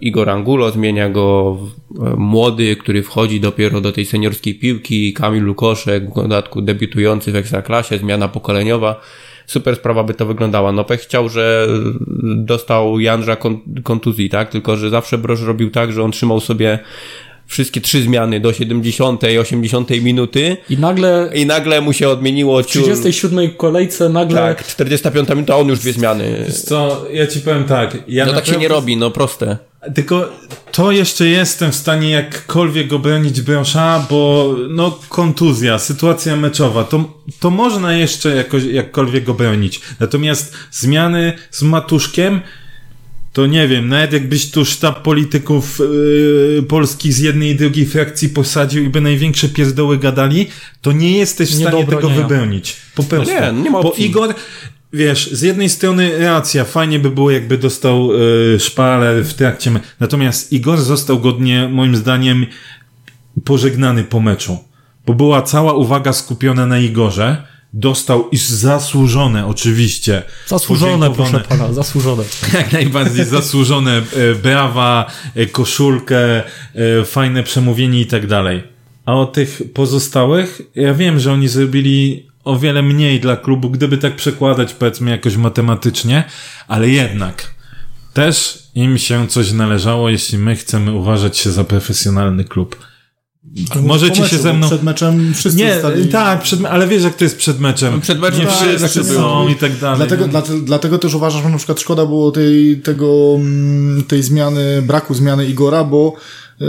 Igor Angulo, zmienia go e, młody, który wchodzi dopiero do tej seniorskiej piłki, Kamil Lukoszek, w dodatku debiutujący w Ekstraklasie, zmiana pokoleniowa super sprawa by to wyglądała. No pech chciał, że dostał Janża kontuzji, tak? Tylko, że zawsze Broż robił tak, że on trzymał sobie wszystkie trzy zmiany do 70, 80 minuty. I nagle. I nagle mu się odmieniło. W 37 kolejce nagle. Tak, 45 minuta, a on już dwie zmiany. Co, ja ci powiem tak. Ja no tak się nie robi, no proste. Tylko to jeszcze jestem w stanie jakkolwiek obronić Brosza, bo no kontuzja, sytuacja meczowa, to, to można jeszcze jakoś, jakkolwiek obronić. Natomiast zmiany z Matuszkiem, to nie wiem, nawet jakbyś tu sztab polityków yy, polskich z jednej i drugiej frakcji posadził i by największe pierdoły gadali, to nie jesteś w stanie tego wybronić. Po prostu. No nie, nie ma Bo Igor, wiesz, z jednej strony racja, fajnie by było, jakby dostał yy, szpalę w trakcie, natomiast Igor został godnie, moim zdaniem, pożegnany po meczu. Bo była cała uwaga skupiona na Igorze, dostał i zasłużone oczywiście. Zasłużone, proszę pana, zasłużone. Jak najbardziej zasłużone e, brawa, e, koszulkę, e, fajne przemówienie i tak dalej. A o tych pozostałych, ja wiem, że oni zrobili o wiele mniej dla klubu, gdyby tak przekładać powiedzmy jakoś matematycznie, ale jednak też im się coś należało, jeśli my chcemy uważać się za profesjonalny klub. Ale Możecie meczu, się ze mną. Przed meczem wszyscy Nie, stali... tak, przed, ale wiesz, jak to jest przed meczem. No, przed meczem nie wszyscy są i tak dalej. Dlatego, no. dlatego też uważam, że na przykład szkoda było tej, tego, mm, tej zmiany, braku zmiany Igora, bo yy,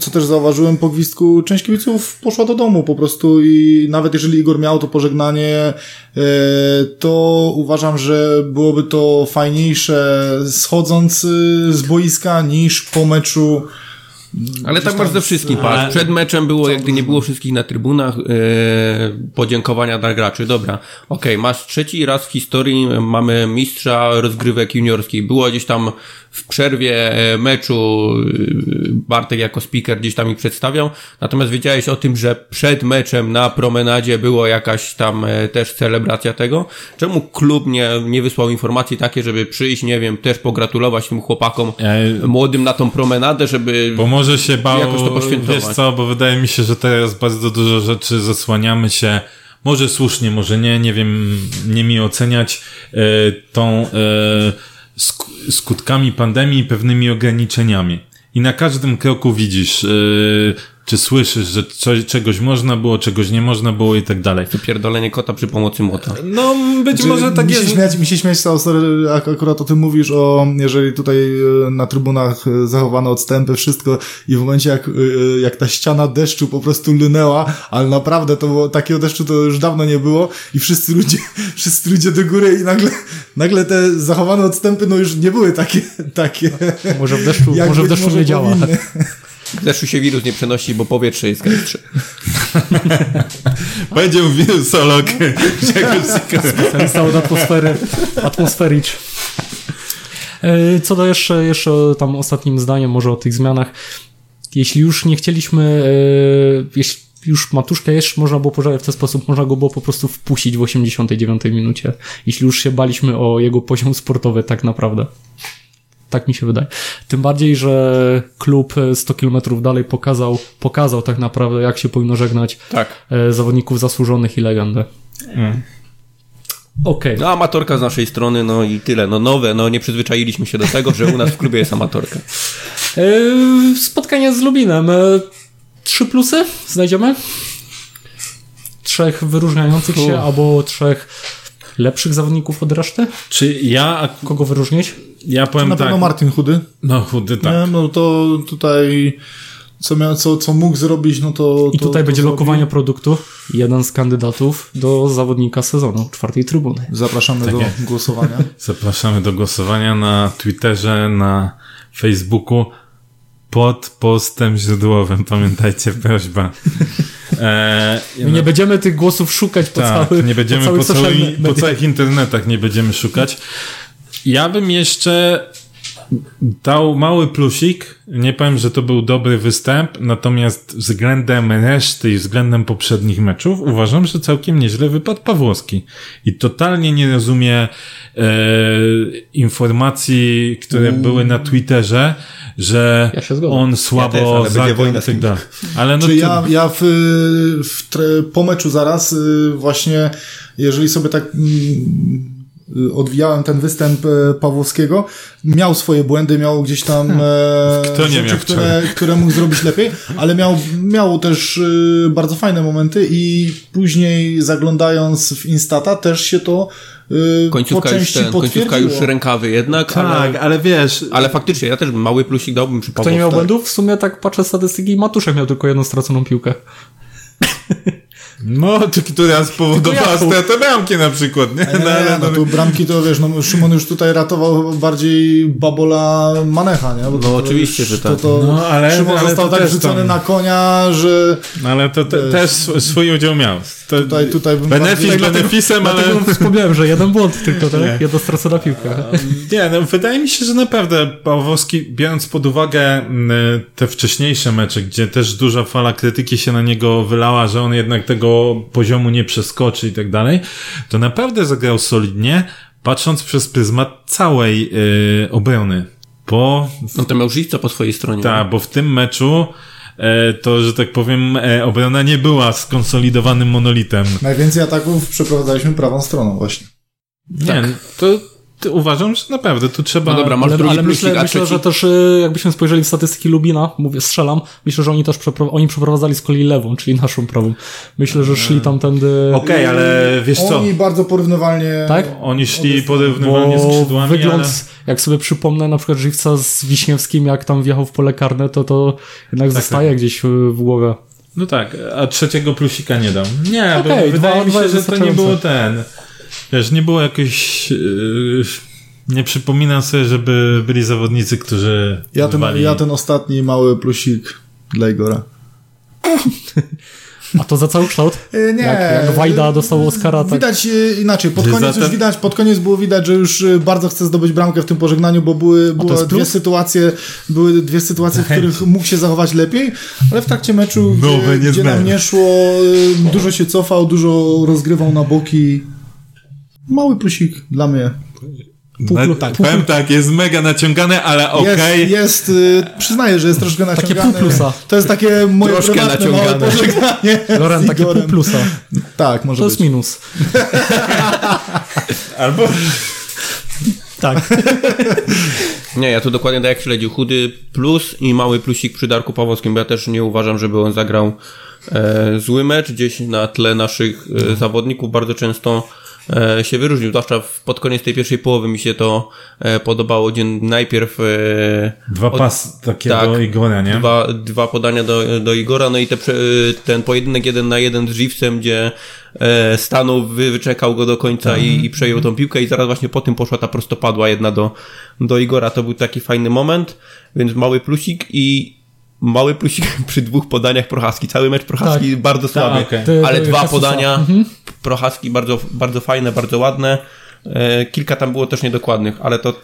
co też zauważyłem po gwizdku, część kibiców poszła do domu po prostu i nawet jeżeli Igor miał to pożegnanie, yy, to uważam, że byłoby to fajniejsze schodząc z boiska niż po meczu Ale tak masz ze wszystkim, Ale- patrz. Przed meczem było, jak nie było wszystkich na trybunach, e, podziękowania dla graczy. Dobra, okej, masz trzeci raz w historii, mamy mistrza rozgrywek juniorskich. Było gdzieś tam w przerwie e, meczu e, Bartek jako speaker gdzieś tam ich przedstawiał, natomiast wiedziałeś o tym, że przed meczem na promenadzie było jakaś tam też celebracja tego. Czemu klub nie, nie wysłał informacji takie, żeby przyjść, nie wiem, też pogratulować tym chłopakom młodym na tą promenadę, żeby Bo może się bał, Jakoś to poświętować. wiesz co, bo wydaje mi się, że teraz bardzo dużo rzeczy zasłaniamy się, może słusznie, może nie, nie wiem, nie mi oceniać e, tą e, sk- skutkami pandemii i pewnymi ograniczeniami. I na każdym kroku widzisz, e, czy słyszysz, że co, czegoś można było, czegoś nie można było i tak dalej. Pierdolenie kota przy pomocy młota. No, być Czy może tak mi jest. Śmiać, mi się śmiać sorry, ak- akurat o tym mówisz, o jeżeli tutaj e, na trybunach e, zachowano odstępy, wszystko i w momencie jak, e, jak ta ściana deszczu po prostu lunęła, ale naprawdę to było, takiego deszczu to już dawno nie było i wszyscy ludzie, wszyscy ludzie do góry i nagle, nagle te zachowane odstępy no już nie były takie, takie Może w deszczu, może w deszczu może nie działa. powinny. W deszczu się wirus nie przenosi, bo powietrze jest gęstsze. Powiedział wirusolog. Specjalista od atmosfery, atmosfericz. E, Co do jeszcze, jeszcze tam ostatnim zdaniem może o tych zmianach. Jeśli już nie chcieliśmy, e, jeśli już Matuszkę jeszcze można było pożarać w ten sposób, można go było po prostu wpuścić w 89 minucie. Jeśli już się baliśmy o jego poziom sportowy tak naprawdę. Tak mi się wydaje. Tym bardziej, że klub e, 100 km dalej pokazał, pokazał tak naprawdę, jak się powinno żegnać Tak. e, zawodników zasłużonych i legendę. Okej. No amatorka z naszej strony, no i tyle. No nowe, no nie przyzwyczailiśmy się do tego, że u nas w klubie jest amatorka. E, Spotkanie z Lubinem. E, Trzy plusy znajdziemy? Trzech wyróżniających się, albo trzech lepszych zawodników od reszty? Czy ja, Kogo wyróżnić? ja powiem Na tak. pewno Martin Chudy. No chudy, tak. Nie, no to tutaj co, miał, co, co mógł zrobić, no to. I to, tutaj to będzie zrobił. lokowanie produktu. Jeden z kandydatów do zawodnika sezonu czwartej trybuny. Zapraszamy Tak do jest. głosowania. Zapraszamy do głosowania na Twitterze, na Facebooku pod postem źródłowym. Pamiętajcie, prośba. E, My nie będziemy tych głosów szukać po tak, całych nie będziemy po, po, całej, po całych internetach nie będziemy szukać. Ja bym jeszcze dał mały plusik. Nie powiem, że to był dobry występ, natomiast względem reszty i względem poprzednich meczów uważam, że całkiem nieźle wypadł Pawłowski. I totalnie nie rozumie e, informacji, które były na Twitterze, że Ja on słabo też, ale będzie zagrał wojna tak. Ale no Czy ty- ja, ja w, w tre, po meczu zaraz y, właśnie, jeżeli sobie tak mm, y, odwijałem ten występ e, Pawłowskiego, miał swoje błędy, miał gdzieś tam e, Kto nie rzeczy, miał które, które mógł zrobić lepiej, ale miał, miał też y, bardzo fajne momenty i później zaglądając w Instata też się to y, Końcówka już, ten, końcówka już rękawy jednak, tak, ale, ale wiesz, ale faktycznie ja też mały plusik dałbym przy Kto nie miał błędów? W sumie tak patrzę statystyki, Matuszek miał tylko jedną straconą piłkę. No, to która spowodowała stratę bramki na przykład, nie? Nie, nie, no tu bramki to wiesz, no Szymon już tutaj ratował bardziej Babola Manecha, nie? Bo No to oczywiście, już- że to, tak. to No, ale- Szymon ale został to tak rzucony tam- na konia, że No, ale to te, też sw- swój udział miał. To tutaj, tutaj bym benefit bardziej- benefisem, ale... Dlatego wspomniałem, że jeden błąd tylko, tak? Nie. Jedna stracona piłka. Nie, no wydaje mi się, że naprawdę Pawłowski, biorąc pod uwagę m, te wcześniejsze mecze, gdzie też duża fala krytyki się na niego wylała, że on jednak tego poziomu nie przeskoczy i tak dalej, to naprawdę zagrał solidnie, patrząc przez pryzmat całej y, obrony. Bo No to miał po swojej stronie. Tak, bo w tym meczu to, że tak powiem, e, obrona nie była skonsolidowanym monolitem. Najwięcej ataków przeprowadzaliśmy prawą stroną właśnie. Nie, to, to uważam, że naprawdę tu trzeba... No dobra, masz Ale, drugi ale plusik, myślę, a myślę że też y, jakbyśmy spojrzeli w statystyki Lubina, mówię, strzelam, myślę, że oni też przepro- oni przeprowadzali z kolei lewą, czyli naszą prawą. Myślę, że szli tamtędy... Okej, ale wiesz co? Oni bardzo porównywalnie... Tak? Oni szli porównywalnie skrzydłami, wygląd, ale... jak sobie przypomnę na przykład Żywca z Wiśniewskim, jak tam wjechał w pole karne, to to jednak Tak, zostaje gdzieś y, w głowie. No tak, a trzeciego plusika nie dam. Nie, Okej, bo wydaje dwa- mi się, że to nie było ten... Wiesz, nie było jakoś... Yy, Nie przypominam sobie, żeby byli zawodnicy, którzy. Ja ten, ja ten ostatni mały plusik dla Igora. A to za cały kształt? E, Nie. Jak, jak Wajda dostał Oscara, tak. Widać e, inaczej. Pod koniec, zatem- już widać, pod koniec było widać, że już e, bardzo chce zdobyć bramkę w tym pożegnaniu, bo były, były dwie plus? sytuacje, były dwie sytuacje, w których mógł się zachować lepiej, ale w trakcie meczu, Nowe gdzie, gdzie nam nie szło, dużo się cofał, dużo rozgrywał na boki. Mały plusik dla mnie. Pół, Na, plu- tak, pół, powiem tak, jest mega naciągane, ale okej. Jest, jest y, przyznaję, że jest troszkę naciągane. pół plusa. To jest takie moje Troszkę prywatne małe naciągane. pożegnanie Loren, takie pół plusa. Tak, może To być. jest minus. Albo. Tak. Nie, ja tu dokładnie tak jak śledził. Chudy plus i mały plusik przy Darku Pawłowskim, bo ja też nie uważam, żeby on zagrał e, zły mecz. Gdzieś na tle naszych e, zawodników bardzo często się wyróżnił. Zwłaszcza pod koniec tej pierwszej połowy mi się to e, podobało, gdzie najpierw e, Dwa od- pas takie tak, do Igora, nie? Dwa, dwa podania do, do Igora, no i te, ten pojedynek jeden na jeden z Żywcem, gdzie e, stanął, wy, wyczekał go do końca i, i przejął tą piłkę i zaraz właśnie po tym poszła ta prostopadła jedna do, do Igora. To był taki fajny moment, więc mały plusik i mały plusik przy dwóch podaniach Prochaski. Cały mecz Prochaski bardzo słaby, okej. Ty- ale dwa podania Prochaski bardzo, bardzo fajne, bardzo ładne. E, kilka tam było też niedokładnych, ale to,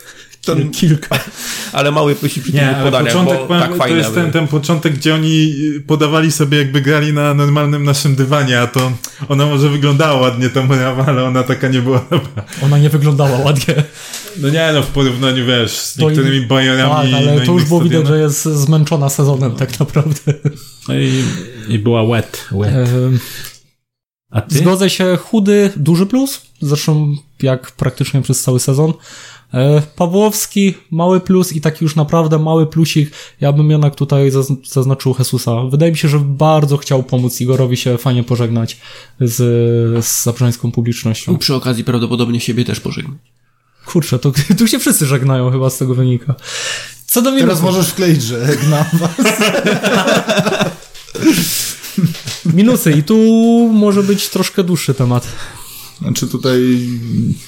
to Kilka. ale mały plusik przy tych podaniach, początek, bo powiem, tak to fajne jest ten, ten początek, gdzie oni podawali sobie jakby grali na normalnym naszym dywanie, a to ona może wyglądała ładnie ta moja, ale ona taka nie była dobra. Ona nie wyglądała ładnie. No nie no, w porównaniu wiesz, z To i- niektórymi bajorami Tak, ale to już było widać, że jest zmęczona sezonem tak naprawdę. No i, i była wet, wet. Ehm, A ty? Zgodzę się, chudy, duży plus. Zresztą jak praktycznie przez cały sezon. E, Pawłowski, mały plus i taki już naprawdę mały plusik. Ja bym jednak tutaj zaz- zaznaczył Jesusa. Wydaje mi się, że bardzo chciał pomóc Igorowi się fajnie pożegnać z, z zabrzeńską publicznością. Przy okazji prawdopodobnie siebie też pożegnał. Kurczę, to tu się wszyscy żegnają chyba z tego wynika. Co do mnie Teraz możesz wkleić, że gnam was. minusy i tu może być troszkę dłuższy temat. Znaczy tutaj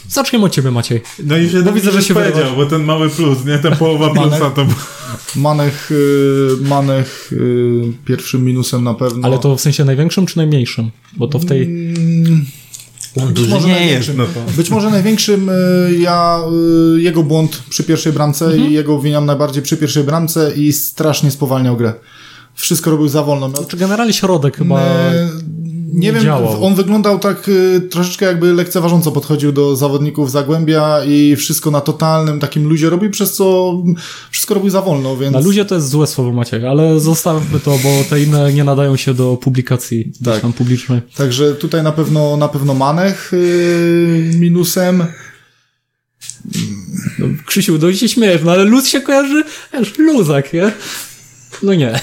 Zaczniemy od ciebie, Maciej. No i się Bo widzę, że się powiedział, wyrywasz. bo ten mały plus, nie? Ta połowa plusa to... Manech, y, Manech y, pierwszym minusem na pewno. Ale to w sensie największym czy najmniejszym? Bo to w tej... On Być może największym. no to... Być może największym y, ja y, jego błąd przy pierwszej bramce i jego winiam najbardziej przy pierwszej bramce i strasznie spowalniał grę. Wszystko robił za wolno. Miał, Czy generalnie środek chyba... nie, wiem, działał. on wyglądał tak y, troszeczkę jakby lekceważąco podchodził do zawodników Zagłębia i wszystko na totalnym takim luzie robił, przez co wszystko robił za wolno, więc... Na ludzie to jest złe słowo, Maciej, ale zostawmy to, bo te inne nie nadają się do publikacji Tak. tam publicznej. Także tutaj na pewno, na pewno Manech y, minusem. No, Krzysiu, no i się śmiejesz, no ale luz się kojarzy, wiesz, luzak, nie? No nie.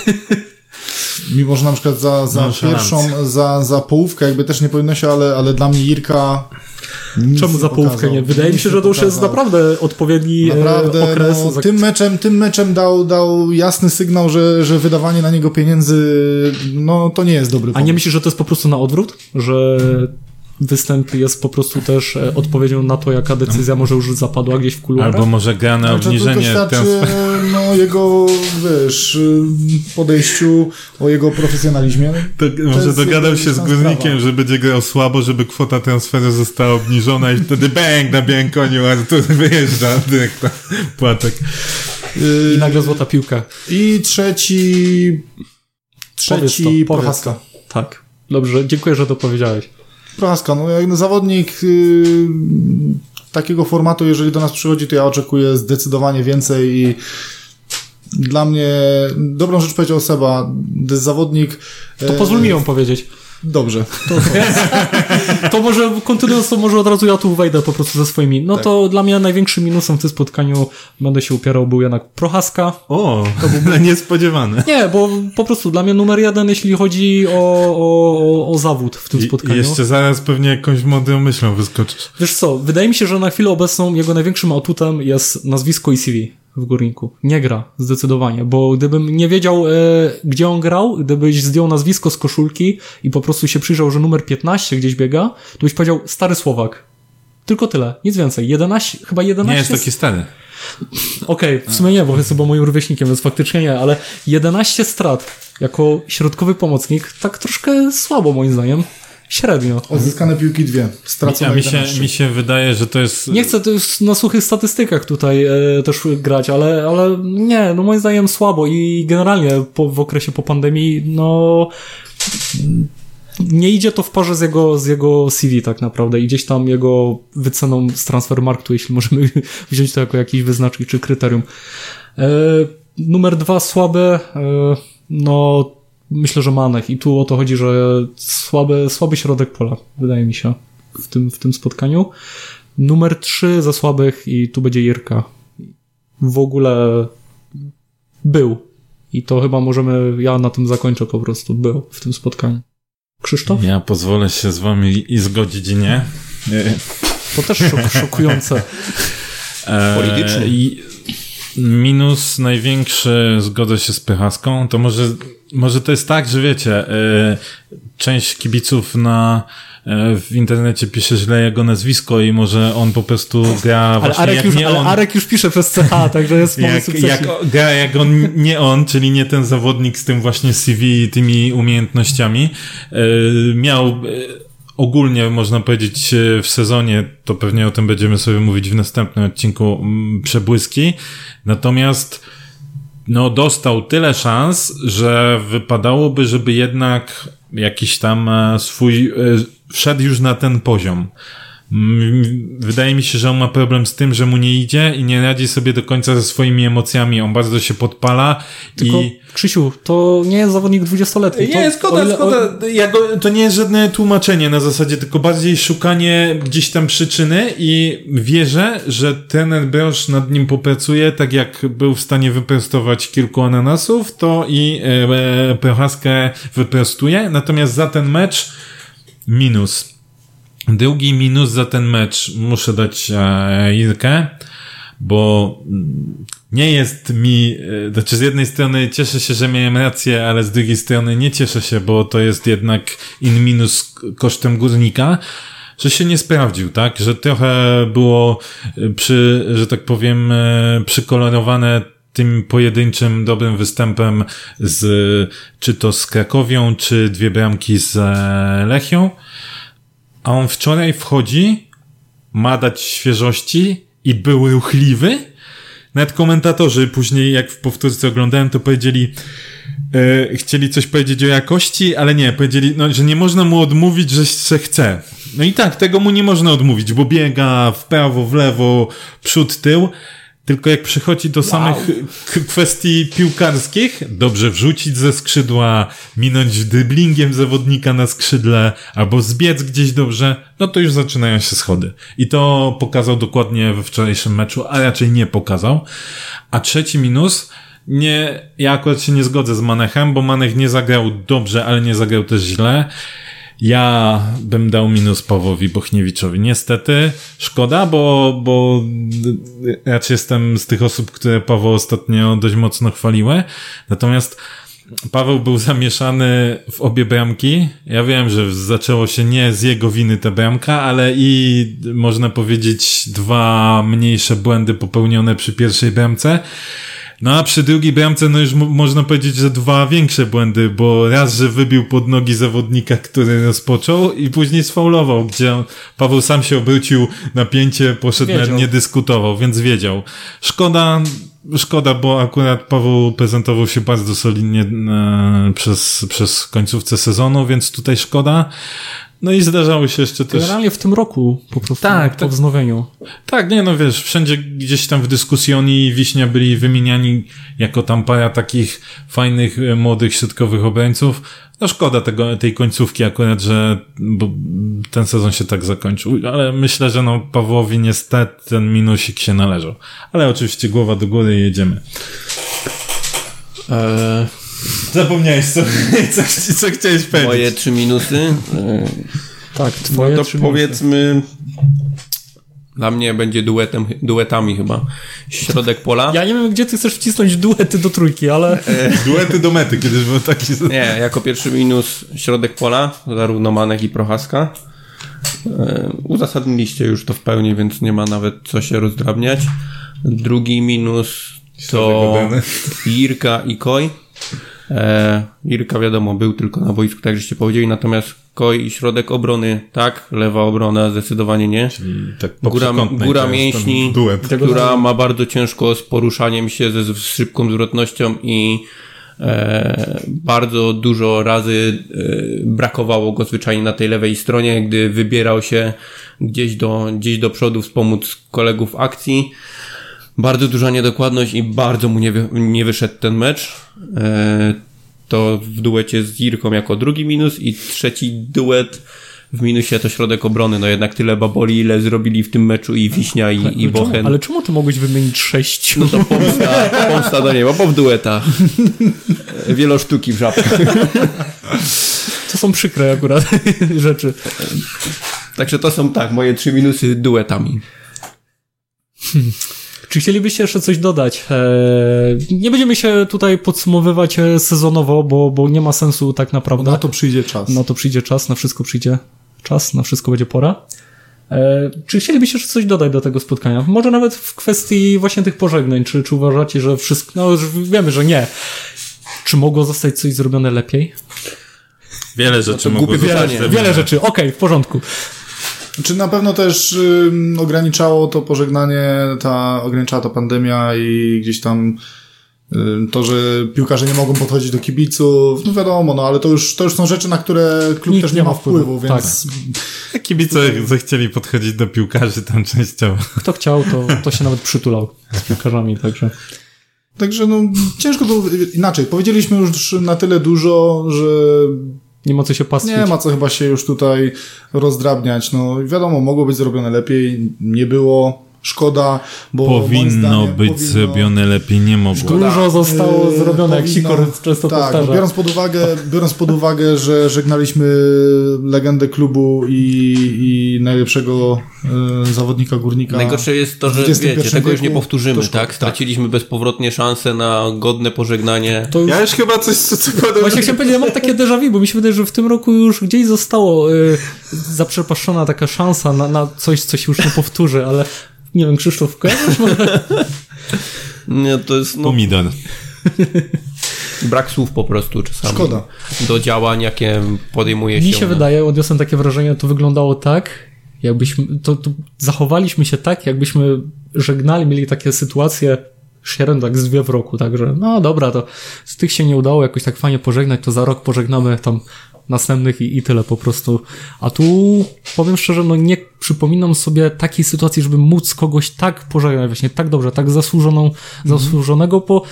Mimo, że na przykład za, za pierwszą, za, za połówkę jakby też nie powinno się, ale, ale dla mnie Irka Czemu za połówkę pokazał. nie? Wydaje mi się, że to już jest naprawdę odpowiedni e, Naprawdę, okres. no, tym meczem, tym meczem dał, dał jasny sygnał, że, że wydawanie na niego pieniędzy, no to nie jest dobry A pomysł. nie myślisz, że to jest po prostu na odwrót? Że występ jest po prostu też e, odpowiedzią na to, jaka decyzja może już zapadła gdzieś w kuluarach? Albo może gra na Znaczy, to obniżenie świadczy transfer... no, jego, wiesz, y, podejściu, o jego profesjonalizmie. To, może jest dogadał jakby się z górnikiem, sprawa. że będzie grał słabo, żeby kwota transferu została obniżona i wtedy bang na białym koniu, a tu wyjeżdża dyrektor Płatek. I nagle złota piłka. I trzeci... Powiedz Trzeci to, powiedz Prochaska. Tak. Dobrze, dziękuję, że to powiedziałeś. Prochaska, no jak zawodnik y, takiego formatu, jeżeli do nas przychodzi, to ja oczekuję zdecydowanie więcej i dla mnie dobrą rzecz powiedział Seba, zawodnik... To pozwól mi ją powiedzieć. Dobrze. To, To może kontynuując, to może od razu ja tu wejdę po prostu ze swoimi. No Tak. to dla mnie największym minusem w tym spotkaniu, będę się upierał, był jednak Prochaska. O, to był niespodziewane. Nie, bo po prostu dla mnie numer jeden, jeśli chodzi o, o, o, zawód w tym I, spotkaniu. Jeszcze zaraz pewnie jakąś mądrą myślą wyskoczysz. Wiesz co, wydaje mi się, że na chwilę obecną jego największym atutem jest nazwisko i CV w Górniku. Nie gra, zdecydowanie, bo gdybym nie wiedział, e, gdzie on grał, gdybyś zdjął nazwisko z koszulki i po prostu się przyjrzał, że numer 15 gdzieś biega, to byś powiedział stary Słowak. Tylko tyle, nic więcej. 11, chyba 11... Nie jest taki stary. Okej, okay, w sumie nie, bo jest chyba moim rówieśnikiem, więc faktycznie nie, ale 11 strat jako środkowy pomocnik, tak troszkę słabo moim zdaniem. Średnio. Odzyskane piłki dwie. Stracone mi, się, mi się wydaje, że to jest... Nie chcę też na suchych statystykach tutaj e, też grać, ale, ale nie, no moim zdaniem słabo i generalnie po, w okresie po pandemii, no nie idzie to w parze z jego, z jego CV tak naprawdę i gdzieś tam jego wyceną z Transfermarktu, jeśli możemy wziąć to jako jakiś wyznacznik czy kryterium. E, numer dwa słabe, e, no myślę, że Manek i tu o to chodzi, że słaby, słaby środek pola, wydaje mi się, w tym, w tym spotkaniu. Numer trzy za słabych i tu będzie Jirka. W ogóle był. I to chyba możemy, ja na tym zakończę po prostu, był w tym spotkaniu. Krzysztof? Ja pozwolę się z wami i zgodzić, nie? To też szok, szokujące. Politycznie. minus największy, zgodzę się z Pychaską, to może, może to jest tak, że wiecie, e, część kibiców na E, w internecie pisze źle jego nazwisko i może on po prostu gra ale właśnie Arek jak już, nie ale on. Arek już pisze przez CH, także jest jak, jak gra jak on, nie on, czyli nie ten zawodnik z tym właśnie CV i tymi umiejętnościami. E, miał ogólnie można powiedzieć w sezonie, to pewnie o tym będziemy sobie mówić w następnym odcinku, przebłyski. Natomiast no dostał tyle szans, że wypadałoby, żeby jednak jakiś tam swój wszedł już na ten poziom. Wydaje mi się, że on ma problem z tym, że mu nie idzie i nie radzi sobie do końca ze swoimi emocjami. On bardzo się podpala Tylko, i... Krzysiu, to nie jest zawodnik dwudziestoletni. Nie, to, szkoda, ile, szkoda. O... Ja go, to nie jest żadne tłumaczenie na zasadzie, tylko bardziej szukanie gdzieś tam przyczyny i wierzę, że ten Broż nad nim popracuje, tak jak był w stanie wyprostować kilku ananasów, to i e, e Prochaskę wyprostuje. Natomiast za ten mecz minus. Drugi minus za ten mecz muszę dać e, Irkę, bo nie jest mi, e, znaczy z jednej strony cieszę się, że miałem rację, ale z drugiej strony nie cieszę się, bo to jest jednak in minus kosztem górnika, że się nie sprawdził, tak? Że trochę było e, przy, że tak powiem, przykolorowane tym pojedynczym dobrym występem z, czy to z Krakowią, czy dwie bramki z Lechią. A on wczoraj wchodzi, ma dać świeżości i był ruchliwy. Nawet komentatorzy później, jak w powtórce oglądałem, to powiedzieli, e, chcieli coś powiedzieć o jakości, ale nie, powiedzieli, no, że nie można mu odmówić, że się chce. No i tak, tego mu nie można odmówić, bo biega w prawo, w lewo, przód, tył. Tylko jak przychodzi do samych wow. kwestii piłkarskich, dobrze wrzucić ze skrzydła, minąć dryblingiem zawodnika na skrzydle, albo zbiec gdzieś dobrze, no to już zaczynają się schody. I to pokazał dokładnie we wczorajszym meczu, a raczej nie pokazał. A trzeci minus, nie, ja akurat się nie zgodzę z Manechem, bo Manech nie zagrał dobrze, ale nie zagrał też źle. Ja bym dał minus Pawłowi Bochniewiczowi. Niestety, szkoda, bo, bo raczej jestem z tych osób, które Paweł ostatnio dość mocno chwaliły. Natomiast Paweł był zamieszany w obie bramki. Ja wiem, że zaczęło się nie z jego winy ta bramka, ale i można powiedzieć dwa mniejsze błędy popełnione przy pierwszej bramce. No a przy drugiej bramce, no już można powiedzieć, że dwa większe błędy, bo raz, że wybił pod nogi zawodnika, który rozpoczął i później sfaulował, gdzie Paweł sam się obrócił na pięcie, poszedł, wiedział. nie dyskutował, więc wiedział. Szkoda, szkoda, bo akurat Paweł prezentował się bardzo solidnie e, przez, przez końcówce sezonu, więc tutaj szkoda. No i zdarzały się jeszcze też... Generalnie w tym roku po prostu, tak, po tak. wznowieniu. Tak, nie no wiesz, wszędzie gdzieś tam w dyskusji oni i Wiśnia byli wymieniani jako tam para takich fajnych, e, młodych, środkowych obrońców. No szkoda tego, tej końcówki akurat, że bo ten sezon się tak zakończył, ale myślę, że no Pawłowi niestety ten minusik się należał. Ale oczywiście głowa do góry i jedziemy. Eee... Zapomniałeś, co, co, co chciałeś powiedzieć. Moje trzy minusy. tak, twoje no to powiedzmy... Dla mnie będzie duetem, duetami chyba. Środek pola. Ja nie wiem, gdzie ty chcesz wcisnąć duety do trójki, ale... E, duety do mety, kiedyś był taki... Nie, jako pierwszy minus środek pola, zarówno Manek i Prochaska. E, Uzasadniliście już to w pełni, więc nie ma nawet co się rozdrabniać. Drugi minus to. Jirka i Koi. E, Jirka wiadomo, był tylko na boisku, tak żeście powiedzieli, natomiast Koi i środek obrony, tak, lewa obrona zdecydowanie nie. I tak po Góra, góra mięśni, która ma bardzo ciężko z poruszaniem się ze z szybką zwrotnością i e, bardzo dużo razy e, brakowało go zwyczajnie na tej lewej stronie, gdy wybierał się gdzieś do, gdzieś do przodu wspomóc kolegów akcji. Bardzo duża niedokładność i bardzo mu nie, wy, nie wyszedł ten mecz. E, to w duecie z Irką jako drugi minus i trzeci duet w minusie to środek obrony. No jednak tyle baboli, ile zrobili w tym meczu i Wiśnia i, i ale, czemu, Bochen. ale czemu ty mogłeś wymienić sześć? No to pomsta, pomsta do nieba, bo w duetach. Wielosztuki w żabkach. To są przykre akurat rzeczy. Także to są tak, moje trzy minusy duetami. Czy chcielibyście jeszcze coś dodać? Eee, nie będziemy się tutaj podsumowywać e, sezonowo, bo, bo nie ma sensu tak naprawdę. Na to przyjdzie czas. Na to przyjdzie czas, na wszystko przyjdzie czas, na wszystko będzie pora. E, czy chcielibyście jeszcze coś dodać do tego spotkania? Może nawet w kwestii właśnie tych pożegnań. Czy, czy uważacie, że wszystko. No, już wiemy, że nie. Czy mogło zostać coś zrobione lepiej? Wiele rzeczy to mogło zostać zrobione. Wiele rzeczy, okej, w porządku. Czy na pewno też ograniczało to pożegnanie, ta, ograniczała to pandemia i gdzieś tam to, że piłkarze nie mogą podchodzić do kibiców, no wiadomo, no ale to już, to już są rzeczy, na które klub Nikt też nie nie ma wpływu, wpływu, więc Kibice zechcieli podchodzić do piłkarzy tam częściowo. Kto chciał, to, to się nawet przytulał z piłkarzami, także. także no ciężko to inaczej. Powiedzieliśmy już na tyle dużo, że Nie ma co się pastwić. nie ma co chyba się już tutaj rozdrabniać. No wiadomo, mogło być zrobione lepiej, nie było. Szkoda, bo Powinno zdaniem być powinno- zrobione lepiej, nie mogło. Dużo zostało Yy, zrobione, jak powinno- Sikor często tak, powtarza. biorąc pod uwagę, biorąc pod uwagę, że żegnaliśmy legendę klubu i, i najlepszego e, zawodnika górnika. Najgorsze jest to, że wiecie, tego już nie wieku powtórzymy, szkoda, tak? tak. Straciliśmy bezpowrotnie szansę na godne pożegnanie. To już... Ja już chyba coś, co, co. Właśnie chciałem powiedzieć, ja mam takie déjà vu, bo mi się wydaje, że w tym roku już gdzieś zostało y, zaprzepaszczona taka szansa na, na coś, co się już nie powtórzy, ale nie wiem, Krzysztof, kojarzysz może? Nie, to jest no, Pomidor. brak słów po prostu czasami. Szkoda. Do działań, jakie podejmuje się. Mi się wydaje, odniosłem takie wrażenie, to wyglądało tak, jakbyśmy, to, to zachowaliśmy się tak, jakbyśmy żegnali, mieli takie sytuacje średnio tak z dwie w roku, także no dobra, to z tych się nie udało jakoś tak fajnie pożegnać, to za rok pożegnamy tam następnych i, i tyle po prostu. A tu powiem szczerze, no nie przypominam sobie takiej sytuacji, żeby móc kogoś tak pożegnać, właśnie tak dobrze, tak zasłużoną, zasłużonego, bo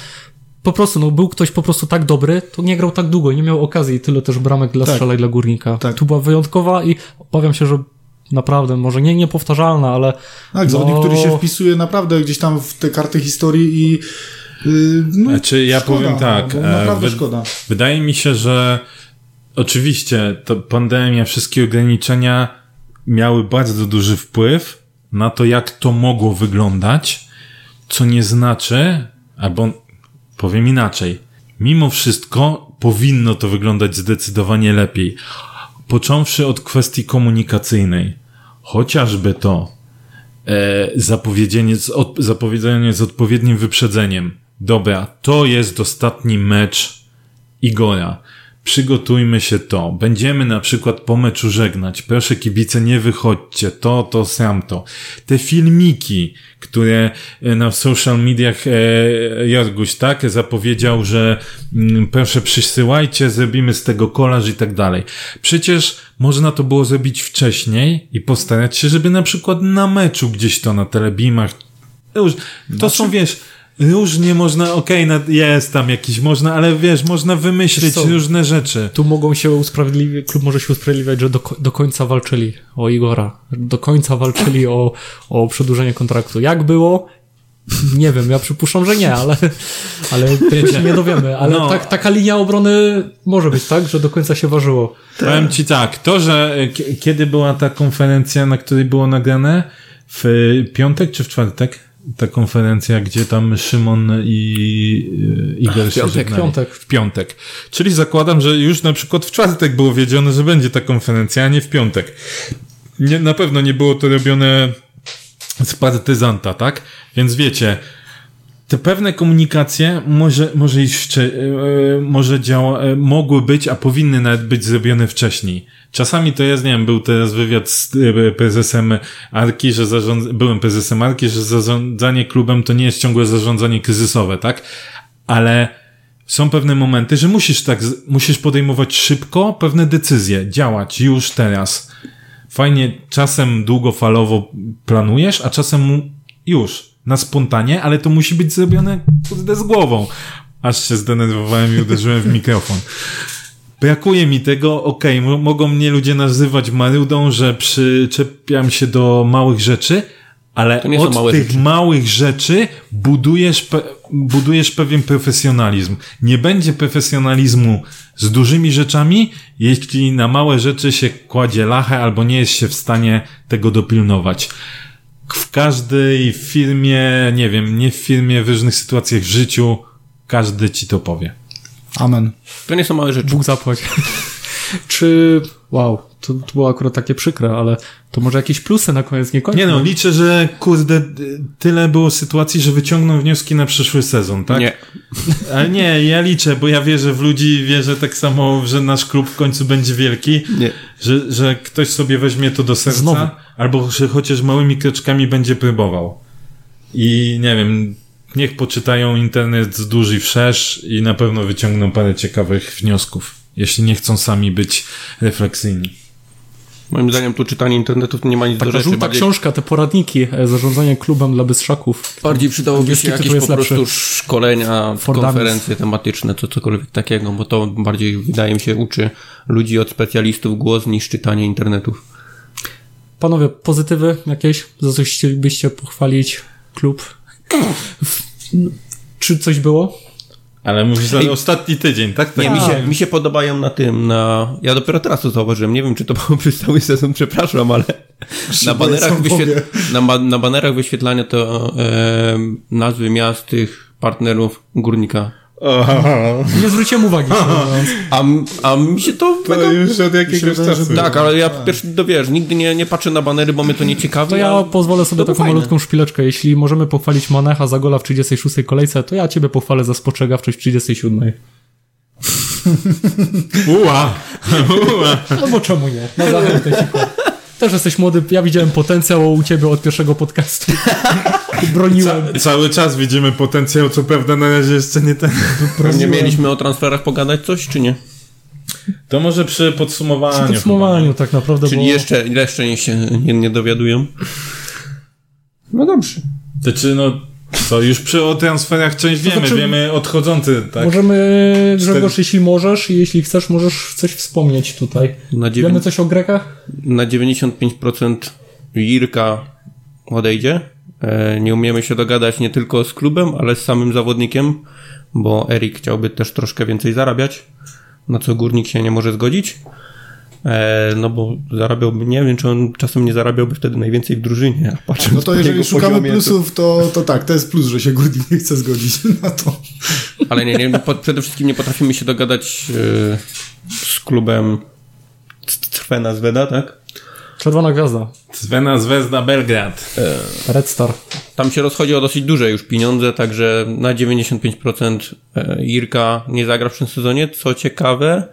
po prostu, no był ktoś po prostu tak dobry, to nie grał tak długo, nie miał okazji, tyle też bramek dla Tak. strzela i dla górnika. Tak. Tu była wyjątkowa i obawiam się, że naprawdę, może nie niepowtarzalna, ale Tak, no, zawodnik, który się wpisuje naprawdę gdzieś tam w te karty historii i yy, no, Znaczy, ja szkoda, powiem tak, No, e, naprawdę wy- szkoda. Wydaje mi się, że oczywiście to pandemia, wszystkie ograniczenia miały bardzo duży wpływ na to, jak to mogło wyglądać, co nie znaczy, albo powiem inaczej, mimo wszystko powinno to wyglądać zdecydowanie lepiej. Począwszy od kwestii komunikacyjnej, chociażby to, e, zapowiedzenie z, od, zapowiedzenie z odpowiednim wyprzedzeniem. Dobra, to jest ostatni mecz Igora. Przygotujmy się to. Będziemy na przykład po meczu żegnać. Proszę kibice, nie wychodźcie. To, to, sam to. Te filmiki, które e, na social mediach e, Jorguś, tak, zapowiedział, że mm, proszę przysyłajcie, zrobimy z tego kolaż i tak dalej. Przecież można to było zrobić wcześniej i postarać się, żeby na przykład na meczu gdzieś to na telebimach już, to są, wiesz, różnie można, okej, no jest tam jakiś, można, ale wiesz, można wymyślić co? różne rzeczy. tu mogą się usprawiedliwić, klub może się usprawiedliwiać, że do, do końca walczyli o Igora. Do końca walczyli o, o przedłużenie kontraktu. Jak było? Nie wiem, ja przypuszczam, że nie, ale, ale tego się nie dowiemy. Ale No. tak, taka linia obrony może być, tak? Że do końca się ważyło. Powiem ci tak, to, że e, kiedy była ta konferencja, na której było nagrane? W piątek czy w czwartek? Ta konferencja, gdzie tam Szymon i e, Igor się piątek, żegnali. piątek. W piątek. Czyli zakładam, że już na przykład w czwartek było wiedziane, że będzie ta konferencja, a nie w piątek. nie, na pewno nie było to robione z partyzanta, tak? Więc wiecie, te pewne komunikacje może, może wcze- e, może działa, e, mogły być, a powinny nawet być zrobione wcześniej. Czasami to jest, nie wiem, był teraz wywiad z e, prezesem Arki, że zarząd, byłem prezesem Arki, że zarządzanie klubem to nie jest ciągłe zarządzanie kryzysowe, tak? Ale są pewne momenty, że musisz tak, musisz podejmować szybko pewne decyzje, działać już teraz. Fajnie, czasem długofalowo planujesz, a czasem już, na spontanie, ale to musi być zrobione kurde z głową. Aż się zdenerwowałem i uderzyłem w mikrofon. Brakuje mi tego, okej, mo- mogą mnie ludzie nazywać marudą, że przyczepiam się do małych rzeczy, ale od małe tych rzeczy. małych rzeczy budujesz, pe- budujesz pewien profesjonalizm. Nie będzie profesjonalizmu z dużymi rzeczami, jeśli na małe rzeczy się kładzie lachę albo nie jest się w stanie tego dopilnować. W każdej firmie, nie wiem, nie w firmie, w różnych sytuacjach w życiu, każdy ci to powie. Amen. To nie są małe rzeczy. Bóg zapłać. Czy, wow, to, to było akurat takie przykre, ale to może jakieś plusy na koniec, nie kończą. Nie no, liczę, że kurde, tyle było sytuacji, że wyciągną wnioski na przyszły sezon, tak? Nie. Ale nie, ja liczę, bo ja wierzę w ludzi, wierzę tak samo, że nasz klub w końcu będzie wielki, Nie. że, że ktoś sobie weźmie to do serca, Znowu. albo że chociaż małymi kroczkami będzie próbował. I nie wiem, niech poczytają internet z duży wszerz i na pewno wyciągną parę ciekawych wniosków, jeśli nie chcą sami być refleksyjni. Moim zdaniem tu czytanie internetu to nie ma nic do Taka rzeczy. żółta Bardziej, książka, te poradniki, e, zarządzanie klubem dla byszaków. bardziej przydałoby się jakieś po prostu lepszy. szkolenia, For konferencje tematyczne, to cokolwiek takiego, bo to bardziej wydaje mi się uczy ludzi od specjalistów głos niż czytanie internetów. Panowie, pozytywy jakieś? Za coś chcielibyście pochwalić klub? Czy coś było? Ale mówisz Ej. ostatni tydzień, tak? tak Nie, mi się, mi się podobają na tym, na... Ja dopiero teraz to zauważyłem, nie wiem, czy to było przez cały sezon, przepraszam, ale na banerach, sam wyświet... powie. na, ba- na banerach wyświetlania to e, nazwy miast tych partnerów górnika. Nie zwróciłem uwagi. A, a mi się to... mega... To już od jakiegoś czasu. Tak, ale ja pierwszy, to wiesz, nigdy nie, nie patrzę na banery, bo mnie to nie ciekawi. To ja pozwolę sobie to było taką fajne. malutką szpileczkę. Jeśli możemy pochwalić Manecha za gola w 36 kolejce, to ja ciebie pochwalę za spostrzegawczość w 37. Uła! Uła! No bo czemu nie? Na zachętę chłop. Też jesteś młody, ja widziałem potencjał u ciebie od pierwszego podcastu. Broniłem. Cały czas widzimy potencjał, co prawda na razie jeszcze nie ten. Nie mieliśmy o transferach pogadać coś, czy nie? To może przy podsumowaniu. W podsumowaniu tak naprawdę, Czyli bo jeszcze, jeszcze nie się nie, nie dowiadują? No dobrze. chyba. To czy no, co, już przy o transferach część wiemy, znaczy- wiemy odchodzący, tak? możemy, Grzegorz, jeśli możesz i jeśli chcesz, możesz coś wspomnieć tutaj. Na, Wiemy dziewię- coś o Grekach? na 95% Jirka odejdzie. E, nie umiemy się dogadać nie tylko z klubem, ale z samym zawodnikiem, bo Erik chciałby też troszkę więcej zarabiać, na co górnik się nie może zgodzić. E, no bo zarabiałby, nie wiem, czy on czasem nie zarabiałby wtedy najwięcej w drużynie. No to jeżeli jego szukamy poziomie, plusów, to, to tak, to jest plus, że się górnik nie chce zgodzić na to. Ale nie, nie, po, przede wszystkim nie potrafimy się dogadać e, z klubem Crvena Zweda, tak? Czerwona Gwiazda. Svena Zvezda Belgrad. Red Star. Tam się rozchodzi o dosyć duże już pieniądze, także na 95% e, Irka nie zagra w tym sezonie. Co ciekawe,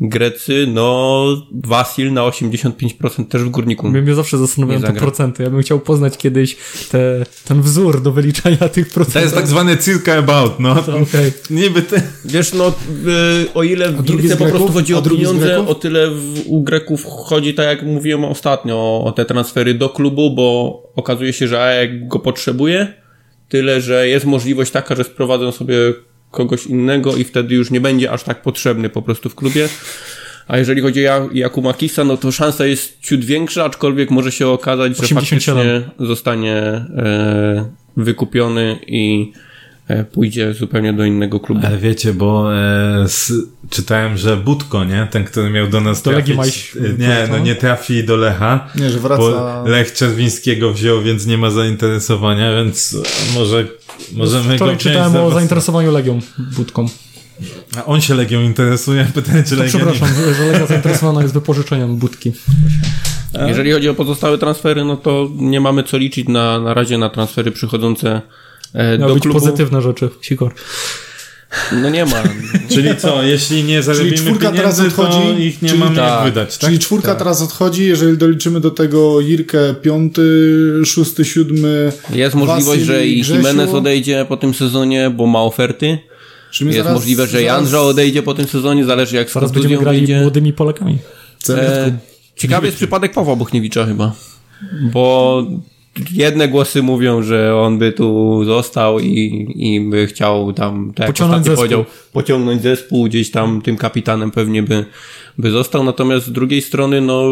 Grecy, no Wasil na 85% też w Górniku. Mnie, mnie zawsze zastanawiają te procenty. Ja bym chciał poznać kiedyś te, ten wzór do wyliczania tych procentów. To jest tak zwany circa about, no. Okej. Niby te... Wiesz, no y, o ile w z po prostu chodzi o pieniądze, o tyle w, u Greków chodzi, tak jak mówiłem ostatnio, o, o te transfery do klubu, bo okazuje się, że AEK go potrzebuje, tyle, że jest możliwość taka, że sprowadzą sobie kogoś innego i wtedy już nie będzie aż tak potrzebny po prostu w klubie. A jeżeli chodzi o Ja- Jakumakisa, no to szansa jest ciut większa, aczkolwiek może się okazać, że 87. faktycznie zostanie e, wykupiony i pójdzie zupełnie do innego klubu. Ale wiecie, bo e, s, czytałem, że Budko, nie? Ten, który miał do nas Do trafić. Majś- e, Nie, no nie trafi do Lecha. Nie, że wraca... Bo Lech Czerwińskiego wziął, więc nie ma zainteresowania, więc może możemy Wczoraj go czytałem za o zainteresowaniu Legią Budką. A on się Legią interesuje, pytanie, czy To Legia przepraszam, że Legia zainteresowana jest wypożyczeniem budki. Jeżeli chodzi o pozostałe transfery, no to nie mamy co liczyć na, na razie na transfery przychodzące e, Miały do być klubu. pozytywne rzeczy, Sikor. No nie ma. Czyli co, jeśli nie zarobimy czwórka teraz pieniędzy, to odchodzi, ich nie czyli mamy jak tak. wydać, tak? Czyli czwórka teraz odchodzi, jeżeli doliczymy do tego Jirkę piąty, szósty, siódmy. Jest możliwość, że i. Jimenez odejdzie po tym sezonie, bo ma oferty. Czy my Jest zaraz- możliwe, że Janża odejdzie po tym sezonie, zależy jak z Zaraz będziemy kontuzją grali wyjdzie. młodymi Polakami. E, ciekawy jest przypadek Pawła Bochniewicza chyba, bo jedne głosy mówią, że on by tu został i, i by chciał tam, tak jak Pociągnąć zespół. powiedział, pociągnąć zespół, gdzieś tam tym kapitanem pewnie by, by został, natomiast z drugiej strony no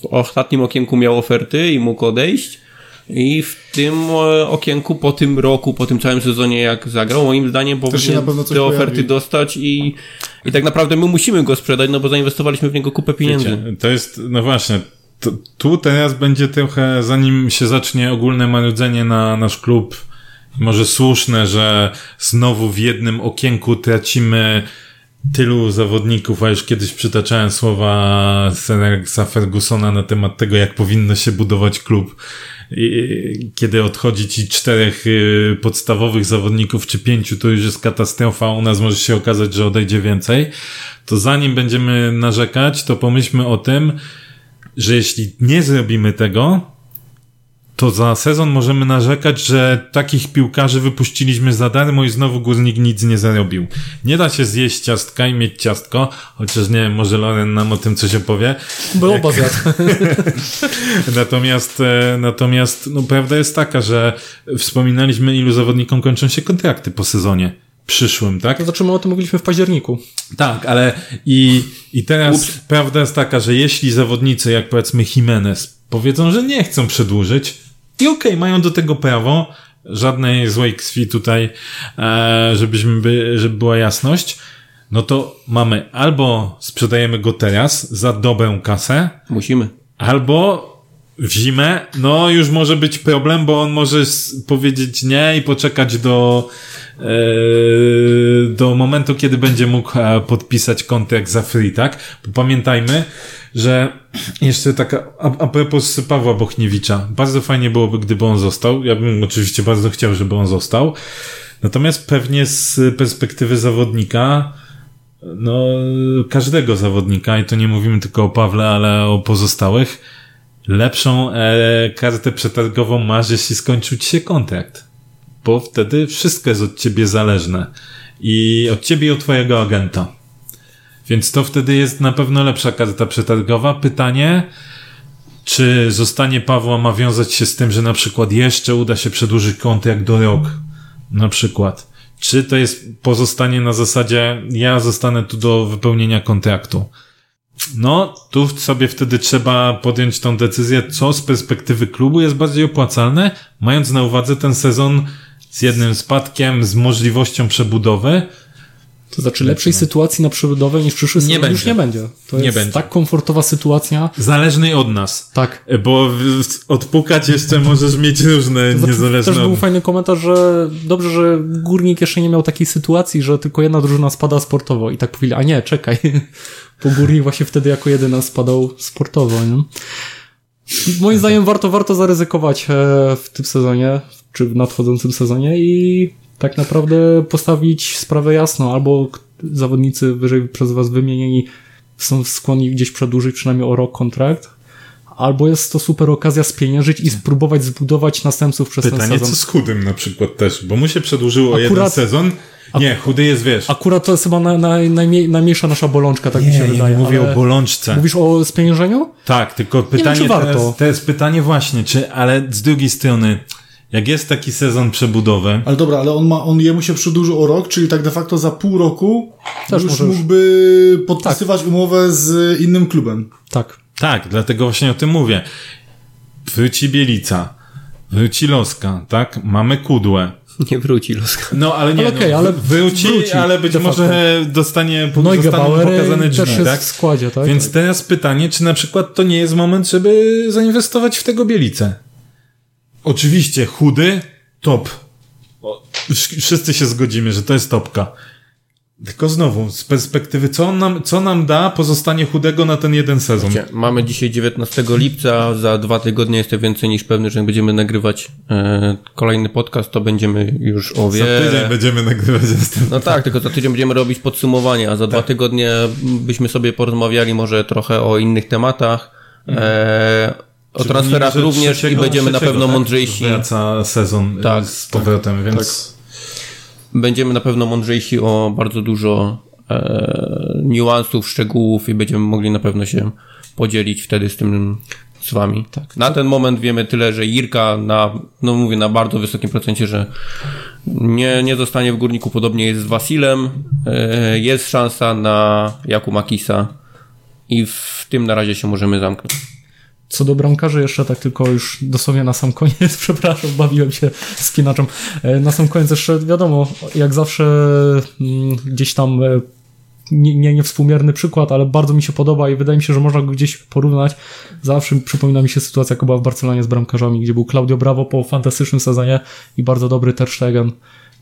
w ostatnim okienku miał oferty i mógł odejść i w tym e, okienku po tym roku, po tym całym sezonie jak zagrał, moim zdaniem powinien na pewno coś te oferty pojawi. dostać i, i tak naprawdę my musimy go sprzedać, no bo zainwestowaliśmy w niego kupę pieniędzy. Wiecie, to jest, no właśnie, to, tu teraz będzie trochę, zanim się zacznie ogólne marudzenie na nasz klub, może słuszne, że znowu w jednym okienku tracimy tylu zawodników, a już kiedyś przytaczałem słowa Sir Alexa Fergusona na temat tego, jak powinno się budować klub. Kiedy odchodzi ci czterech y, podstawowych zawodników, czy pięciu, to już jest katastrofa, u nas może się okazać, że odejdzie więcej. To zanim będziemy narzekać, to pomyślmy o tym, że jeśli nie zrobimy tego, to za sezon możemy narzekać, że takich piłkarzy wypuściliśmy za darmo i znowu górnik nic nie zarobił. Nie da się zjeść ciastka i mieć ciastko, chociaż nie wiem, może Loren nam o tym coś opowie. Był oba zjadł. Natomiast, e, natomiast no, prawda jest taka, że wspominaliśmy, ilu zawodnikom kończą się kontrakty po sezonie przyszłym, tak? To znaczy my o tym mówiliśmy w październiku. Tak, ale i, i teraz prawda jest taka, że jeśli zawodnicy, jak powiedzmy Jimenez, powiedzą, że nie chcą przedłużyć i okej, mają do tego prawo, żadnej złej krwi tutaj, e, żebyśmy by, żeby była jasność, no to mamy albo sprzedajemy go teraz za dobrą kasę, Musimy. Albo w zimę, no już może być problem, bo on może powiedzieć nie i poczekać do, do momentu, kiedy będzie mógł e, podpisać kontrakt za free, tak? Bo pamiętajmy, że jeszcze taka, a, a propos Pawła Bochniewicza, bardzo fajnie byłoby, gdyby on został. Ja bym oczywiście bardzo chciał, żeby on został. Natomiast pewnie z perspektywy zawodnika, no, każdego zawodnika, i to nie mówimy tylko o Pawle, ale o pozostałych, lepszą e, kartę przetargową masz, jeśli skończył ci się kontrakt. Bo wtedy wszystko jest od ciebie zależne. I od ciebie i od twojego agenta. Więc to wtedy jest na pewno lepsza karta przetargowa. Pytanie, czy zostanie Pawła ma wiązać się z tym, że na przykład jeszcze uda się przedłużyć kontrakt do rok? Na przykład. Czy to jest pozostanie na zasadzie, ja zostanę tu do wypełnienia kontraktu? No, tu sobie wtedy trzeba podjąć tą decyzję, co z perspektywy klubu jest bardziej opłacalne, mając na uwadze ten sezon z jednym spadkiem, z możliwością przebudowy. To znaczy lepszej sytuacji na przebudowę niż przyszły sezon będzie. już nie będzie. To Nie jest będzie. tak komfortowa sytuacja. Zależnej od nas. Tak. Bo odpukać jeszcze możesz mieć różne To znaczy, niezależne też był fajny komentarz, że dobrze, że Górnik jeszcze nie miał takiej sytuacji, że tylko jedna drużyna spada sportowo i tak powiedzieli, a nie, czekaj, bo Górnik właśnie wtedy jako jedyna spadał sportowo, nie? Moim zdaniem warto, warto zaryzykować e, w tym sezonie, czy w nadchodzącym sezonie i tak naprawdę postawić sprawę jasno, albo zawodnicy wyżej przez was wymienieni są skłonni gdzieś przedłużyć przynajmniej o rok kontrakt, albo jest to super okazja spieniężyć i spróbować zbudować następców przez ten Pytanie, sezon. co z chudym na przykład też, bo mu się przedłużyło o jeden Akurat- sezon. Nie, chudy jest, wiesz. Akurat to jest chyba na, na, najmniej, najmniejsza nasza bolączka, tak mi się nie, wydaje. nie mówię o bolączce. Mówisz o spieniężeniu? Tak, tylko wiem, pytanie czy warto. teraz, to jest pytanie właśnie, czy, ale z drugiej strony, jak jest taki sezon przebudowy, Ale dobra, ale on ma, on jemu się przedłużył o rok, czyli tak de facto za pół roku Też już możesz. mógłby podpisywać umowę z innym klubem. Tak. tak, dlatego właśnie o tym mówię. Wróci Bielica, wróci Loska, tak? Mamy Kudłę. Nie wróci Loska. No, ale nie, Ale okej, no, ale wróci, wróci, ale być de facto. może dostanie, No i zostaną pokazane drzwi, tak? w składzie, tak? Więc teraz pytanie, czy na przykład to nie jest moment, żeby zainwestować w tego Bielicę? Oczywiście, chudy, top. O, wszyscy się zgodzimy, że to jest topka. Tylko znowu, z perspektywy, co, on nam, co nam da pozostanie chudego na ten jeden sezon? Mamy dzisiaj 19 lipca, za dwa tygodnie jestem więcej niż pewny, że jak będziemy nagrywać e, kolejny podcast, to będziemy już o Za wiele... tydzień będziemy nagrywać następny. No tak, tylko za tydzień będziemy robić podsumowanie, a za dwa tygodnie byśmy sobie porozmawiali może trochę o innych tematach, e, o transferach również i trzeciego- będziemy na pewno tak? mądrzejsi. Wraca sezon tak, Tak, z powrotem, więc Będziemy na pewno mądrzejsi o bardzo dużo e, niuansów, szczegółów i będziemy mogli na pewno się podzielić wtedy z tym z wami. Tak. Na ten moment wiemy tyle, że Irka na, no mówię, na bardzo wysokim procencie, że nie, nie zostanie w górniku, podobnie jest z Wasilem. E, jest szansa na Jaku Makisa i w tym na razie się możemy zamknąć. Co do bramkarzy jeszcze tak tylko już dosłownie na sam koniec, przepraszam, bawiłem się spinaczem. E, Na sam koniec jeszcze wiadomo, jak zawsze mm, gdzieś tam e, nie, nie, niewspółmierny przykład, ale bardzo mi się podoba i wydaje mi się, że można go gdzieś porównać. Zawsze przypomina mi się sytuacja, jaka była w Barcelonie z bramkarzami, gdzie był Claudio Bravo po fantastycznym sezonie i bardzo dobry Ter Stegen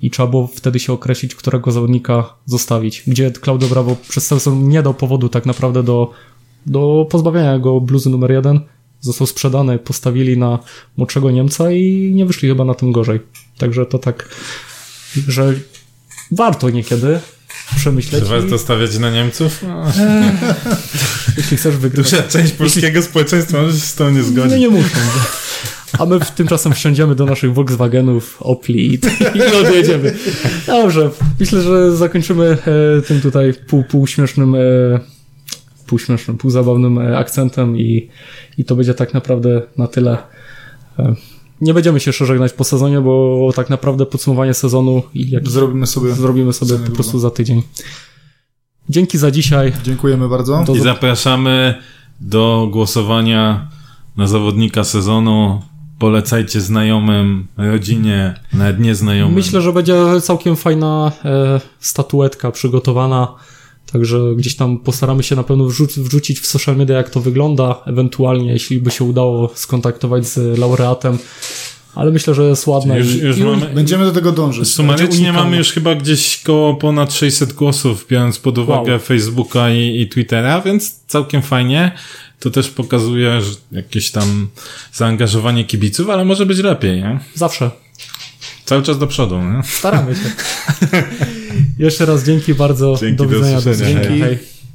i trzeba było wtedy się określić, którego zawodnika zostawić. Gdzie Claudio Bravo przez cały sezon nie dał powodu tak naprawdę do, do pozbawienia go bluzy numer jeden. Został sprzedany, postawili na młodszego Niemca i nie wyszli chyba na tym gorzej. Także to tak, że warto niekiedy przemyśleć. czy warto stawiać na Niemców? No, Jeśli chcesz wygrać. duża część polskiego społeczeństwa może się z tą nie No zgodzi. nie muszą. A my w tymczasem wsiądziemy do naszych Volkswagenów, Opli i, i odjedziemy. Dobrze, myślę, że zakończymy e, tym tutaj pół, półśmiesznym, e, półśmiesznym, półzabawnym e, akcentem i, i to będzie tak naprawdę na tyle. E, nie będziemy się jeszcze żegnać po sezonie, bo tak naprawdę podsumowanie sezonu i jak Zrobimy sobie. zrobimy sobie po prostu za tydzień. Dzięki za dzisiaj. Dziękujemy bardzo. Do I zapraszamy do głosowania na zawodnika sezonu. Polecajcie znajomym, rodzinie, nawet nieznajomym. Myślę, że będzie całkiem fajna e, statuetka przygotowana. Także gdzieś tam postaramy się na pewno wrzuc- wrzucić w social media, jak to wygląda. Ewentualnie, jeśli by się udało skontaktować z laureatem. Ale myślę, że jest ładna. Już- już i mamy- Będziemy do tego dążyć. Będzie Sumarycznie mamy już chyba gdzieś koło ponad 600 głosów, biorąc pod uwagę Wow. Facebooka i, i Twittera, więc całkiem fajnie. To też pokazuje że jakieś tam zaangażowanie kibiców, ale może być lepiej, nie? Zawsze. Cały czas do przodu, nie? Staramy się. Jeszcze raz dzięki bardzo. Dzięki, do do widzenia. usłyszenia. widzenia. Dzięki. Hej.